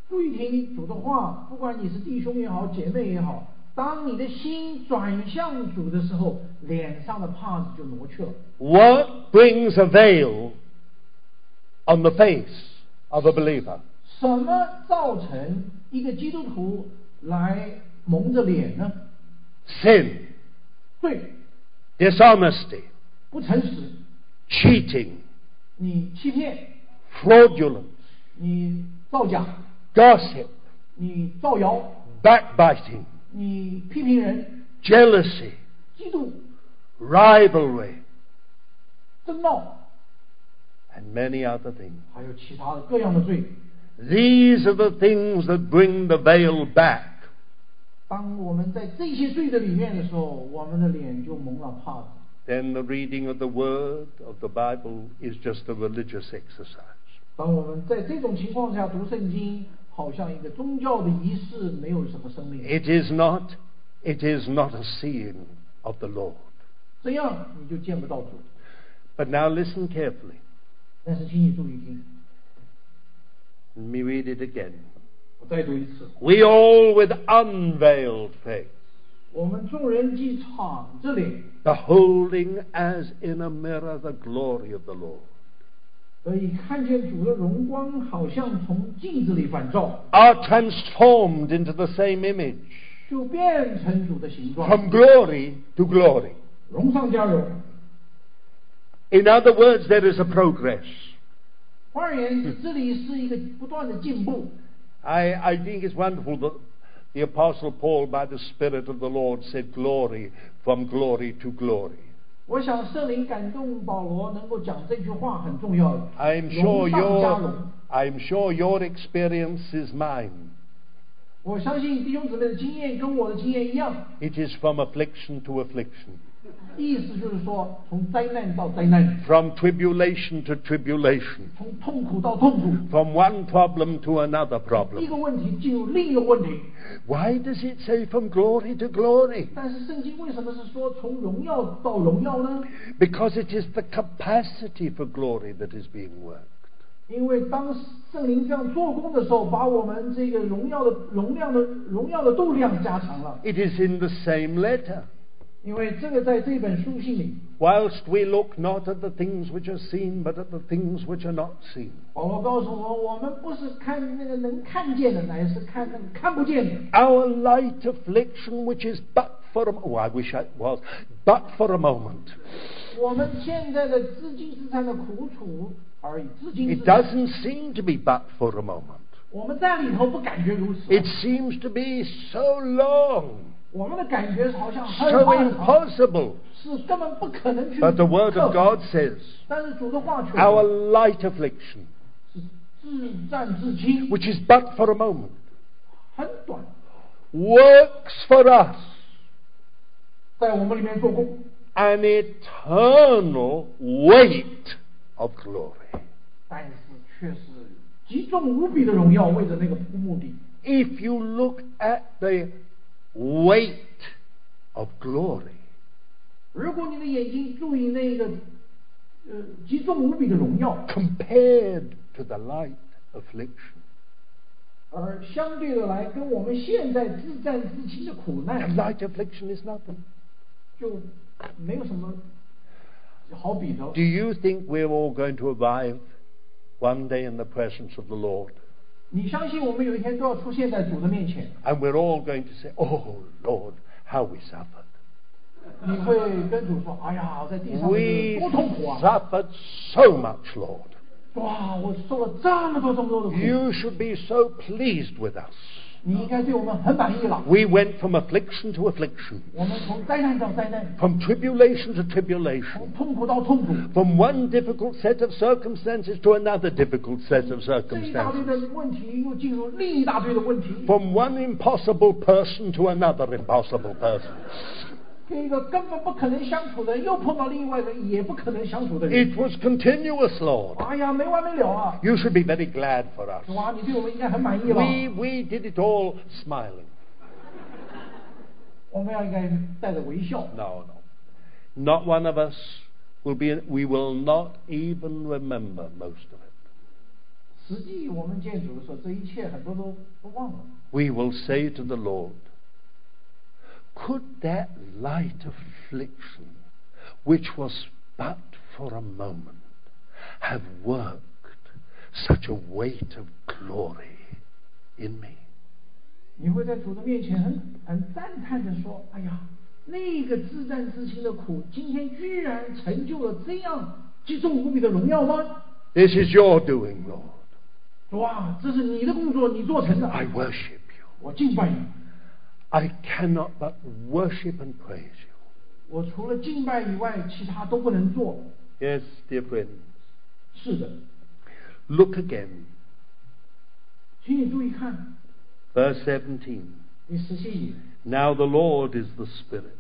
注意听主的话，不管你是弟兄也好，姐妹也好，当你的心转向主的时候，脸上的帕子就挪去了。 What brings a veil on the face of a believer? 什么造成一个基督徒来蒙着脸呢？ Sin, 罪、 dishonesty, 不诚实， cheating, 你欺骗， fraudulence, 你造假， gossip, 你造谣， backbiting, 你批评人， jealousy, 嫉妒、 rivalry, 争闹， and many other things. 还有其他的各样的罪。 These are the things that bring the veil back 当我们在这些罪的里面的时候，我们的脸就蒙了帕子。 then the reading of the Word of the Bible is just a religious exercise. 当我们在这种情况下读圣经，好像一个宗教的仪式，没有什么生命， It is not, it is not a seeing of the Lord. 这样你就见不到主。 But now listen carefully. 但是请你注意听， Let me read it again. 我再读一次。 We all with unveiled face, 我们众人既敞着脸， beholding as in a mirror the glory of the Lord, 可以看见主的荣光，好像从镜子里反照， are transformed into the same image, 就变成主的形状， from glory to glory. 荣上加荣。 In other words, there is a progress. 换而言之，这里是一个不断的进步。 I, I think it's wonderful that the Apostle Paul, by the Spirit of the Lord, said glory from glory to glory. 我想圣灵感动保罗能够讲这句话很重要的。 I'm sure 荣上加 your, 荣。 I'm sure your experience is mine. 我相信弟兄姊妹的经验跟我的经验一样， It is from affliction to affliction, 意思就是说，从灾难到灾难， from tribulation to tribulation, 从痛苦到痛苦， from one problem to another 一 problem. 个问题进入另一个问题。 Why does it say from glory to glory? 但是圣经为什么是说从荣耀到荣耀呢？ Because it is the capacity for glory that is being worked. 因为当圣灵这样做工的时候，把我们这个荣耀的容量的荣耀的度量加强了。 It is in the same letter. Whilst we look not at the things which are seen, but at the things which are not seen. Our light affliction, which is but for a moment, oh, I wish it was, but for a moment. It doesn't seem to be but for a moment. It seems to be so long 我们的感觉好像很 so 长很长 impossible. 是根本不可能去 But the Word 克 of 服 God says, 但是主的话却 our light affliction, 是自战自清， which is but for a moment, 很短， works for us 在我们里面做工， an eternal weight of glory. 但是却是极重无比的荣耀，为着那个目的。 If you look at the weight of glory, 如果你的眼睛注意那个呃极重无比的荣耀， compared to the light affliction, 而相对的来跟我们现在自战自清的苦 the 难， light affliction is nothing. 就没有什么好比的。 Do you think we're all going to arrive one day in the presence of the Lord? 你相信我们有一天都要出现在主的面前， And we're all going to say, Oh Lord, how we suffered. 你会跟主说：“哎呀，在地上 We 多痛苦啊！ suffered so much, Lord. 哇，我受了这么多这么多的苦， You should be so pleased with us. We went from affliction to affliction, from tribulation to tribulation, from one difficult set of circumstances to another difficult set of circumstances, from one impossible person to another impossible person. 跟一个根本不可能相处的人，又碰到另外一个也不可能相处的人。 It was continuous, Lord. 哎呀，没完没了啊！ You should be very glad for us. 哇，你对我们应该很满意了。 We, we did it all smiling. 我们要应该带着微笑。 No, no. Not one of us will be, we will not even remember most of it. 实际我们见主的时候，这一切很多都都忘了。 We will say to the Lord, Could that light affliction, which was but for a moment, have worked such a weight of glory in me? 你会在主的面前很很赞叹的说：“哎呀，那个自战自清的苦，今天居然成就了这样极重无比的荣耀吗？ This is your doing, Lord. 主啊，这是你的工作，你做成的。 I worship you. 我敬拜你， I cannot but worship and praise you. 我除了敬拜以外，其他都不能做。 Yes, dear friends. 是的， Look again. 请你注意看 Verse 17. 第十七节， Now the Lord is the Spirit.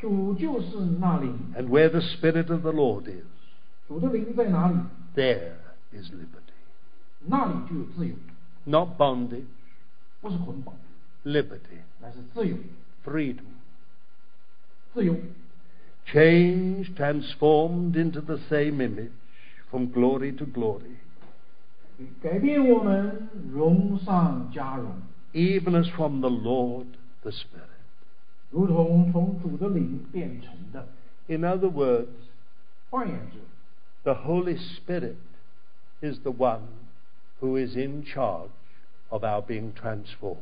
主就是那灵， And where the Spirit of the Lord is, 主的灵在哪里， there is liberty. 那里就有自由， Not bondage, 不是捆绑， liberty, 乃是自由， freedom. 自由 Changed, transformed into the same image from glory to glory, 改变我们，荣上加荣， even as from the Lord the Spirit. 如同从主的灵变成的。 In other words, 换言之， the Holy Spirit is the one who is in charge of our being transformed.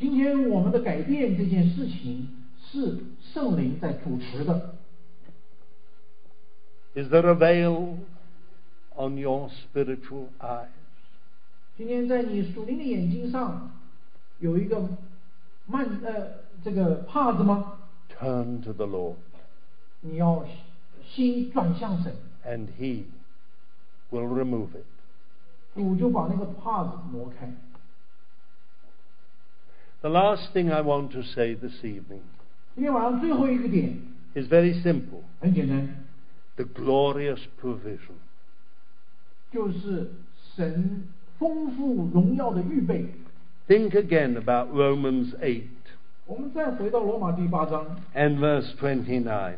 今天我们的改变这件事情是圣灵在主持的。Is there a veil on your spiritual eyes? 今天在你属灵的眼睛上有一个慢呃这个帕子吗？Turn to the Lord, 你要心转向神，and He will remove it. 主就把那个帕子挪开。The last thing I want to say this evening 今天晚上最后一个点 is very simple 很简单， the glorious provision. 就是神丰富荣耀的预备。 Think again about Romans 8我们再回到罗马第八章 and verse 29.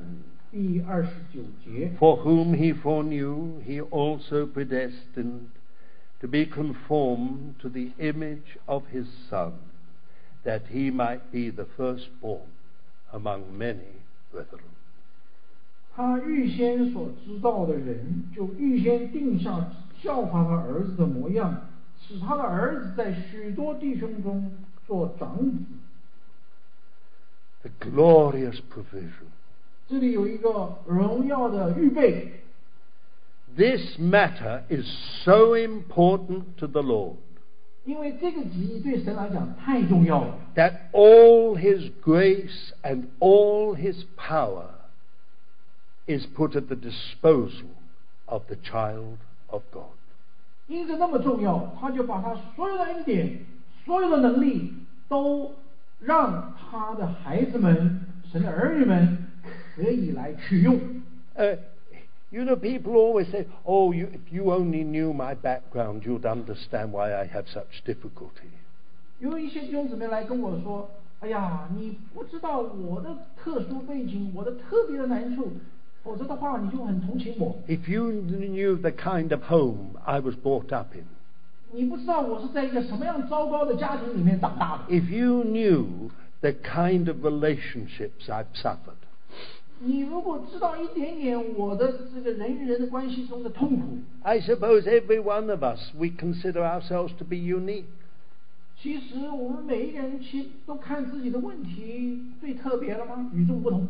第二十九节， For whom he foreknew, he also predestined to be conformed to the image of his Son, that he might be the firstborn among many brethren. 他预先所知道的人，就预先定下效法他儿子的模样，使他的儿子在许多弟兄中做长子。 The glorious provision. 这里有一个荣耀的预备， This matter is so important to the Lord 因为这个旨意对神来讲太重要了。that all his grace and all his power is put at the disposal of the child of God. 因着那么重要，他就把他所有的恩典、所有的能力，都让他的孩子们、神的儿女们可以来取用。Uh, you know, people always say, oh, you, if you only knew my background, you'd understand why I have such difficulty. 有一些弟兄姊妹来跟我说：“哎呀，你不知道我的特殊背景，我的特别的难处，否则的话你就很同情我。 If you knew the kind of home I was brought up in, 你不知道我是在一个什么样糟糕的家庭里面长大的。 if you knew the kind of relationships I've suffered, 你如果知道一点点我的这个人与人的关系中的痛苦， I suppose every one of us, we consider ourselves to be unique. 其实我们每一个人其实都看自己的问题最特别了吗？与众不同。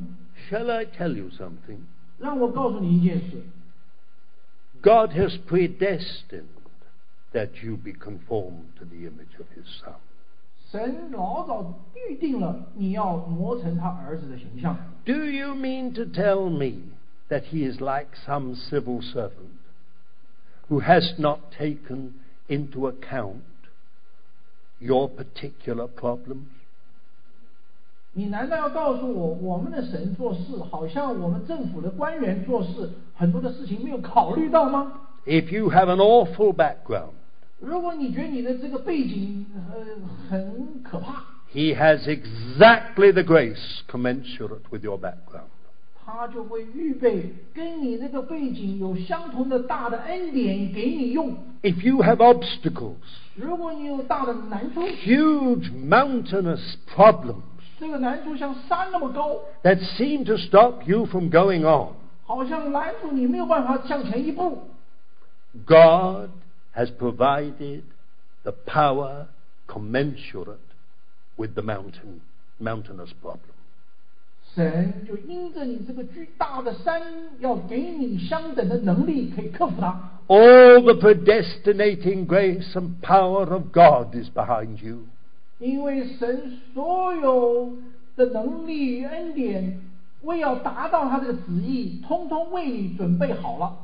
Shall I tell you something? 让我告诉你一件事： God has predestined that you be conformed to the image of His Son. 神老早预定了你要磨成他儿子的形象。 Do you mean to tell me that He is like some civil servant who has not taken into account your particular problems? 你难道要告诉我，我们的神做事好像我们政府的官员做事很多的事情没有考虑到吗？ If you have an awful background, 如果你觉得你的这个背景呃很可怕， He has exactly the grace commensurate with your background. 他就会预备跟你那个背景有相同的大的恩典给你用。 If you have obstacles, 如果你有大的难处， huge mountainous problems 这个难处像山那么高， that seem to stop you from going on, 好像拦住你没有办法向前一步。 God has provided the power commensurate with the mountain, mountainous problem. 神就因着你这个巨大的山，要给你相等的能力，可以克服它。 All the predestinating grace and power of God is behind you. 因为神所有的能力与恩典，为要达到他这个旨意，通通为你准备好了。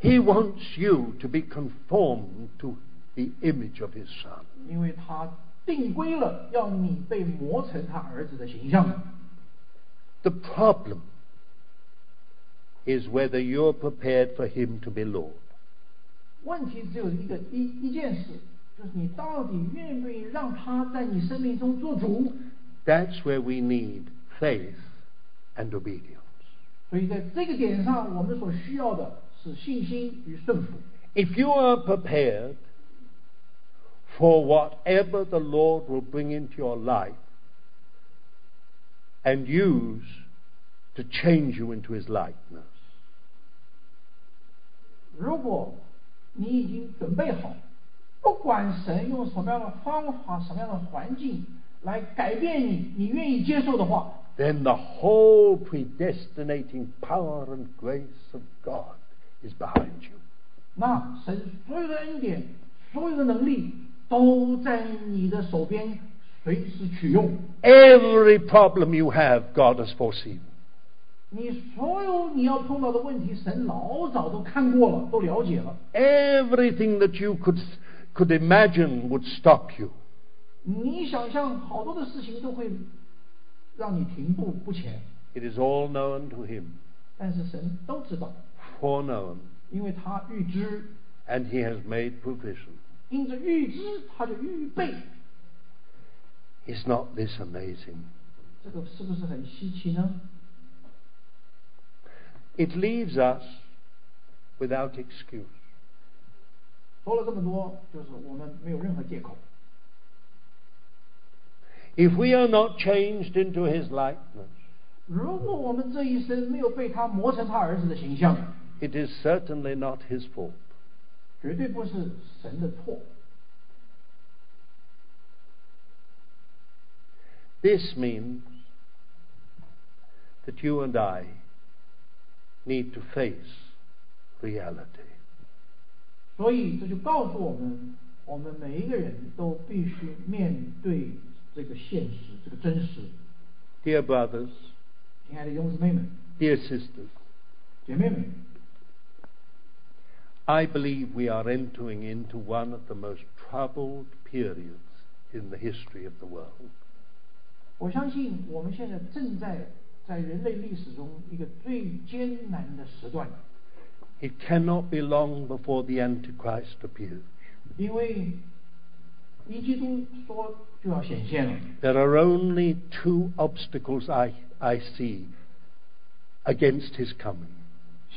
He wants you to be conformed to the image of His Son. 因为他 定规了要你被磨成他儿子的形象。 The problem is whether you're prepared for him to be Lord. 问题只有一个一一件事，就是你到底愿不愿意让他在你生命中做主？ That's where we need faith and obedience. 所以在这个点上，我们所需要的 是信心与顺服。 If you are prepared for whatever the Lord will bring into your life and use to change you into his likeness, 如果你已经准备好，不管神用什么样的方法、什么样的环境来改变你，你愿意接受的话， then the whole predestinating power and grace of God is behind you. 那神所有的恩典、所有的能力都在你的手边，随时取用。 Every problem you have, God has foreseen. 你所有你要碰到的问题，神老早都看过了，都了解了。 Everything that you could, could imagine would stop you. 你想象好多的事情都会让你停步不前， It is all known to him, 但是神都知道， foreknown, 因为他预知， and he has made provision. 因着预知他就预备。 Is not this amazing? 这个是不是很稀奇呢？ It leaves us without excuse. 说了这么多，就是我们没有任何借口。 If we are not changed into his likeness, 如果我们这一生没有被他磨成他儿子的形象， it is certainly not his fault. 绝对不是神的错。 This means that you and I need to face reality. 所以这就告诉我们，我们每一个人都必须面对这个现实，这个真实。 Dear brothers, 亲爱的弟兄姊妹们、 dear sisters, 姐妹们， I believe we are entering into one of the most troubled periods in the history of the world. 我相信我们现在正在在人类历史中一个最艰难的时段， It cannot be long before the Antichrist appears. 因为一基督说就要显现了。 There are only two obstacles I, I see against his coming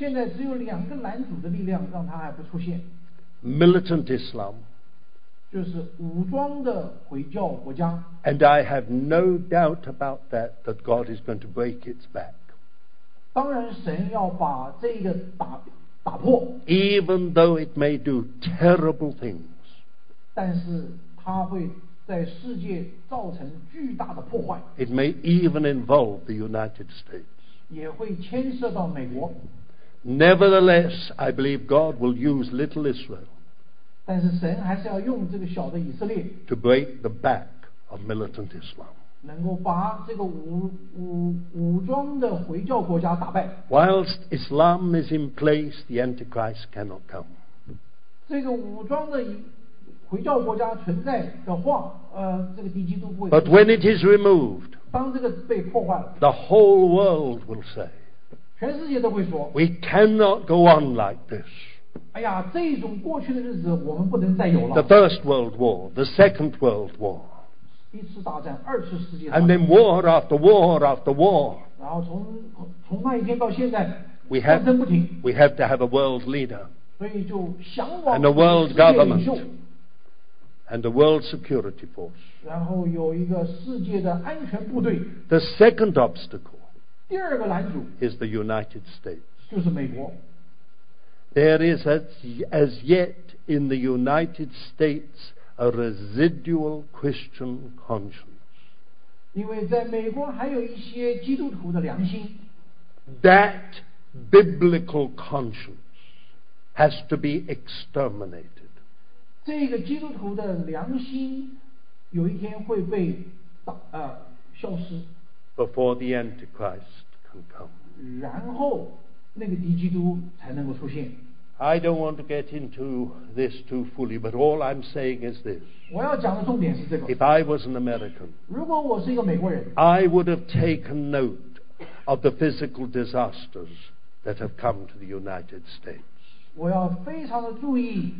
现在只有两个拦阻的力量让他还不出现，militant Islam, 就是武装的回教国家。and I have no doubt about that, that God is going to break its back. 当然，神要把这个打打破，Even though it may do terrible things, 但是它会在世界造成巨大的破坏，it may even involve the United States. 也会牵涉到美国。Nevertheless, I believe God will use little Israel 但是神还是要用这个小的以色列， to break the back of militant Islam. 能够把这个武武武装的回教国家打败。 Whilst Islam is in place, the Antichrist cannot come. 这个武装的回教国家存在的话，呃，这个敌基督不会。 But when it is removed, 当这个被破坏了， the whole world will say, 全世界都会说 We cannot go on like this. 哎呀，这种过去的日子我们不能再有 The 了。 First World War, the Second World War, 一次大战，二次世界大 and 战， then war after war after war. 然后从从那一天到现在， We 战 have, 争不停， we have to have a world leader 所以就向往 and a world 世界领袖 government，and a world security force. 然后有一个世界的安全部队。 The second obstacle 第二个拦阻 is the United States. 就是美国， There is as, as yet in the United States a residual Christian conscience. 因为在美国还有一些基督徒的良心， That biblical conscience has to be exterminated. 这个基督徒的良心有一天会被打呃消失， before the Antichrist can come. 然后那个敌基督才能够出现。 I don't want to get into this too fully, but all I'm saying is this. 我要讲的重点是这个。 If I was an American, 如果我是一个美国人， I would have taken note of the physical disasters that have come to the United States. 我要非常的注意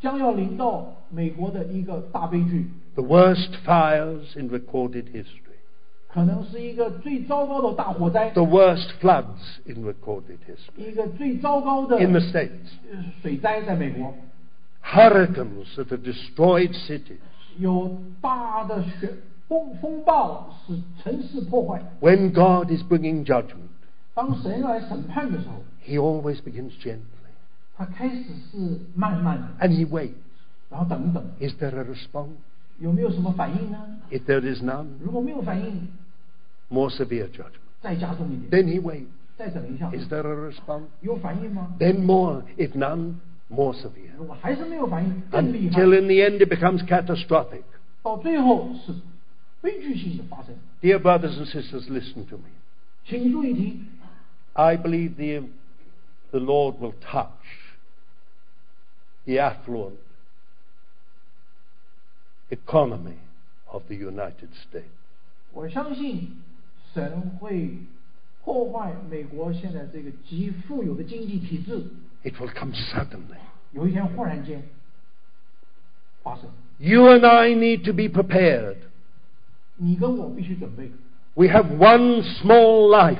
将要临到美国的一个大悲剧， The worst fires in recorded history, 可能是一个最糟糕的大火灾， the worst floods in recorded history 一个最糟糕的 in the States, 呃水灾在美国， hurricanes that have destroyed cities. 有大的雪风风暴使城市破坏。 When God is bringing judgment, 当神来审判的时候， He always begins gently 他开始是慢慢的， and He waits. 然后等等， Is there a response? 有没有什么反应呢？ If there is none, 如果没有反应， more severe judgment. 再加重一点， Then He waits. 再等一下， Is there a response? 有反应吗？ Then more. If none, more severe. 如果还是没有反应，更厉害， Until in the end it becomes catastrophic. 到最后是悲剧性的发生。 Dear brothers and sisters, listen to me. 请注意听， I believe the, the Lord will touch the affluent economy of the United States. 我相信 神会破坏美国现在这个极富有的经济体制， It will come suddenly. 有一天忽然间发生。 You and I need to be prepared. 你跟我必须准备， We have one small life.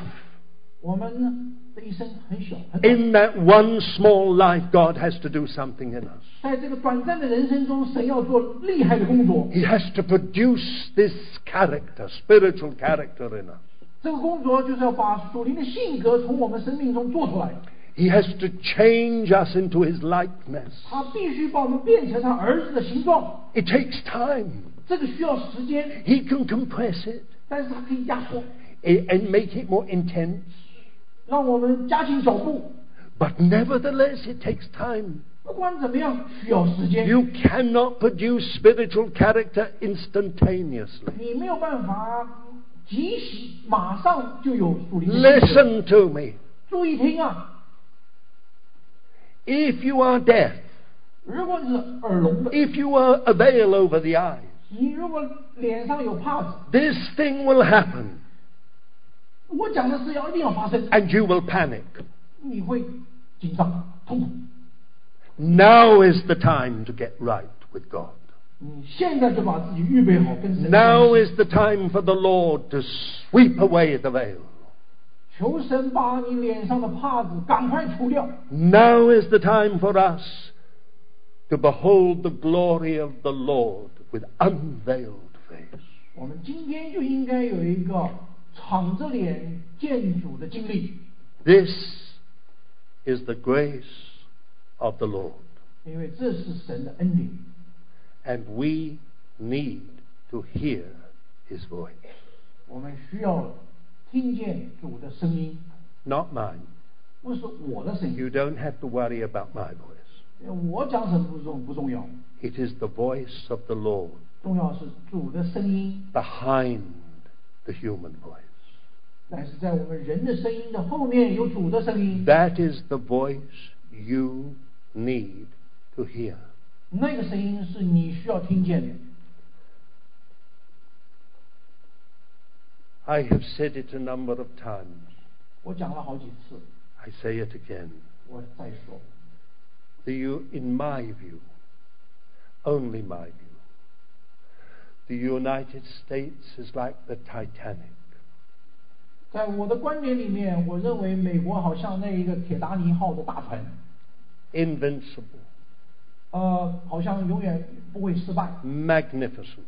我们的一生很小很短， In that one small life, God has to do something in us. He has to produce this character, spiritual character in us. He has to change us into His likeness. It takes time. He can compress it and make it more intense. 让我们加紧脚步。 But nevertheless, it takes time. 不管怎么样，需要时间。 You cannot produce spiritual character instantaneously. 你没有办法即时马上就有属灵的性格。 Listen to me. 注意听啊！ If you are deaf, 如果你是耳聋的， if you are a veil over the eyes, 你如果脸上有帕子， this thing will happen 我讲的是要一定要发生， and you will panic. 你会紧张、痛苦。 Now is the time to get right with God. 你现在就把自己预备好跟神 Now 在一起 is the time for the Lord to sweep away the veil. 求神把你脸上的帕子赶快除掉。 Now is the time for us to behold the glory of the Lord with unveiled face. 我们今天就应该有一个 敞着脸见主的经历， This is the grace of the Lord. 因为这是神的恩典。 And we need to hear his voice. 我们需要听见主的声音， Not mine. 不是我的声音 You。don't have to worry about my voice. 我讲什么不重不重要， It is the voice of the Lord 重要是主的声音。 behind the human voice. That is the voice you need to hear. I have said it a number of times. I say it again. The you, in my view, only my view, the United States is like the Titanic. 在我的观点里面，我认为美国好像那一个铁达尼号的大船， Invincible, 呃，好像永远不会失败， magnificent,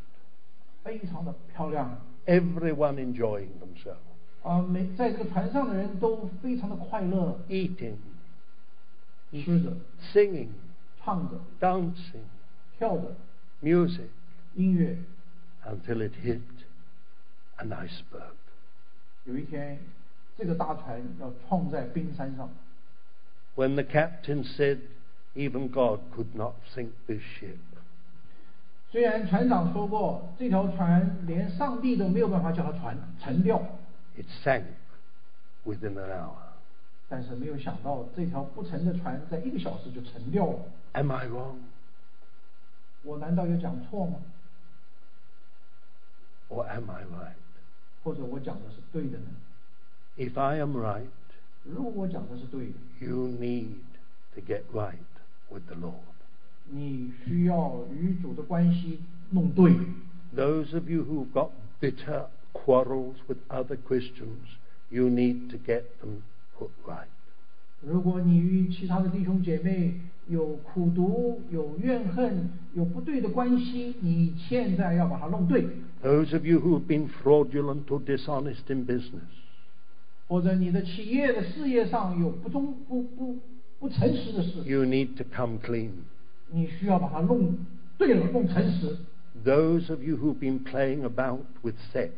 非常的漂亮。 everyone enjoying themselves, 呃，每在这个船上的人都非常的快乐， eating, 吃着、 singing, 唱着、 dancing, 跳着， music, 音乐。 until it hit an iceberg. 有一天，这个大船要撞在冰山上， When the captain said, even God could not sink this ship, 虽然船长说过这条船连上帝都没有办法叫它船沉掉， it sank within an hour. 但是没有想到这条不沉的船在一个小时就沉掉了。 Am I wrong? 我难道有讲错吗？ Or am I right? 或者我讲的是对的呢？If I am right, 如果我讲的是对的，you need to get right with the Lord. 你需要与主的关系弄对。Those of you who've got bitter quarrels with other Christians, you need to get them put right. 如果你与其他的弟兄姐妹有苦毒、有怨恨、有不对的关系，你现在要把它弄对。Those of you who've been fraudulent or dishonest in business, 或者你的企业的事业上有不忠、不不不诚实的事， you need to come clean. 你需要把它弄对了，弄诚实。 Those of you who've been playing about with sex,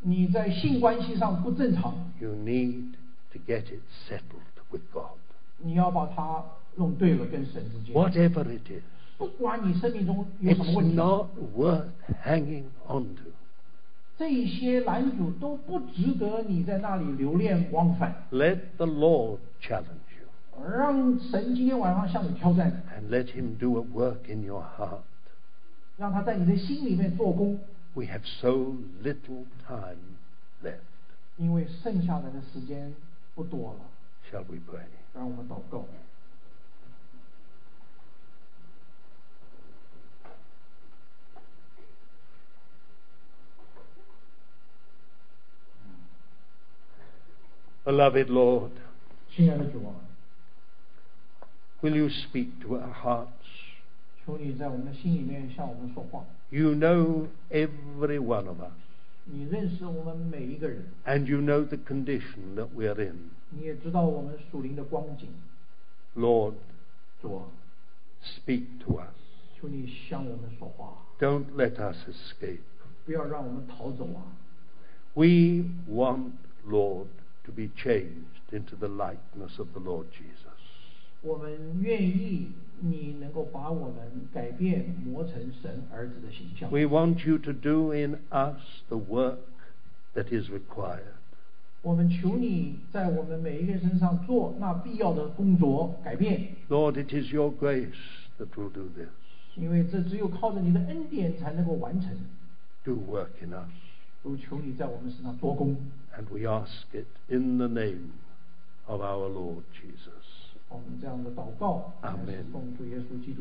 你在性关系上不正常， you need to get it settled with God. 你要把它弄对了，跟神之间。 Whatever it is, 不管你生命中有什么问题，not worth hanging on to. 这些拦阻都不值得你在那里留恋往返。Let the Lord challenge you 让神今天晚上向你挑战，and let Him do a work in your heart. 让他在你的心里面做工，We have so little time left. 因为剩下来的时间不多了。Shall we pray? 让我们祷告。Beloved Lord, will you speak to our hearts? You know every one of us. And you know the condition that we are in. Lord, speak to us. Don't let us escape. We want, Lord, to be changed into the likeness of the Lord Jesus. 我们愿意你能够把我们改变，磨成神儿子的形象。 We want you to do in us the work that is required. 我们求你在我们每一个人身上做那必要的工作改变， Lord, it is your grace that will do this. 因为这只有靠着你的恩典才能够完成。 Do work in us. 都求你在我们身上做工。 and we ask it in the name of our Lord Jesus. Amen.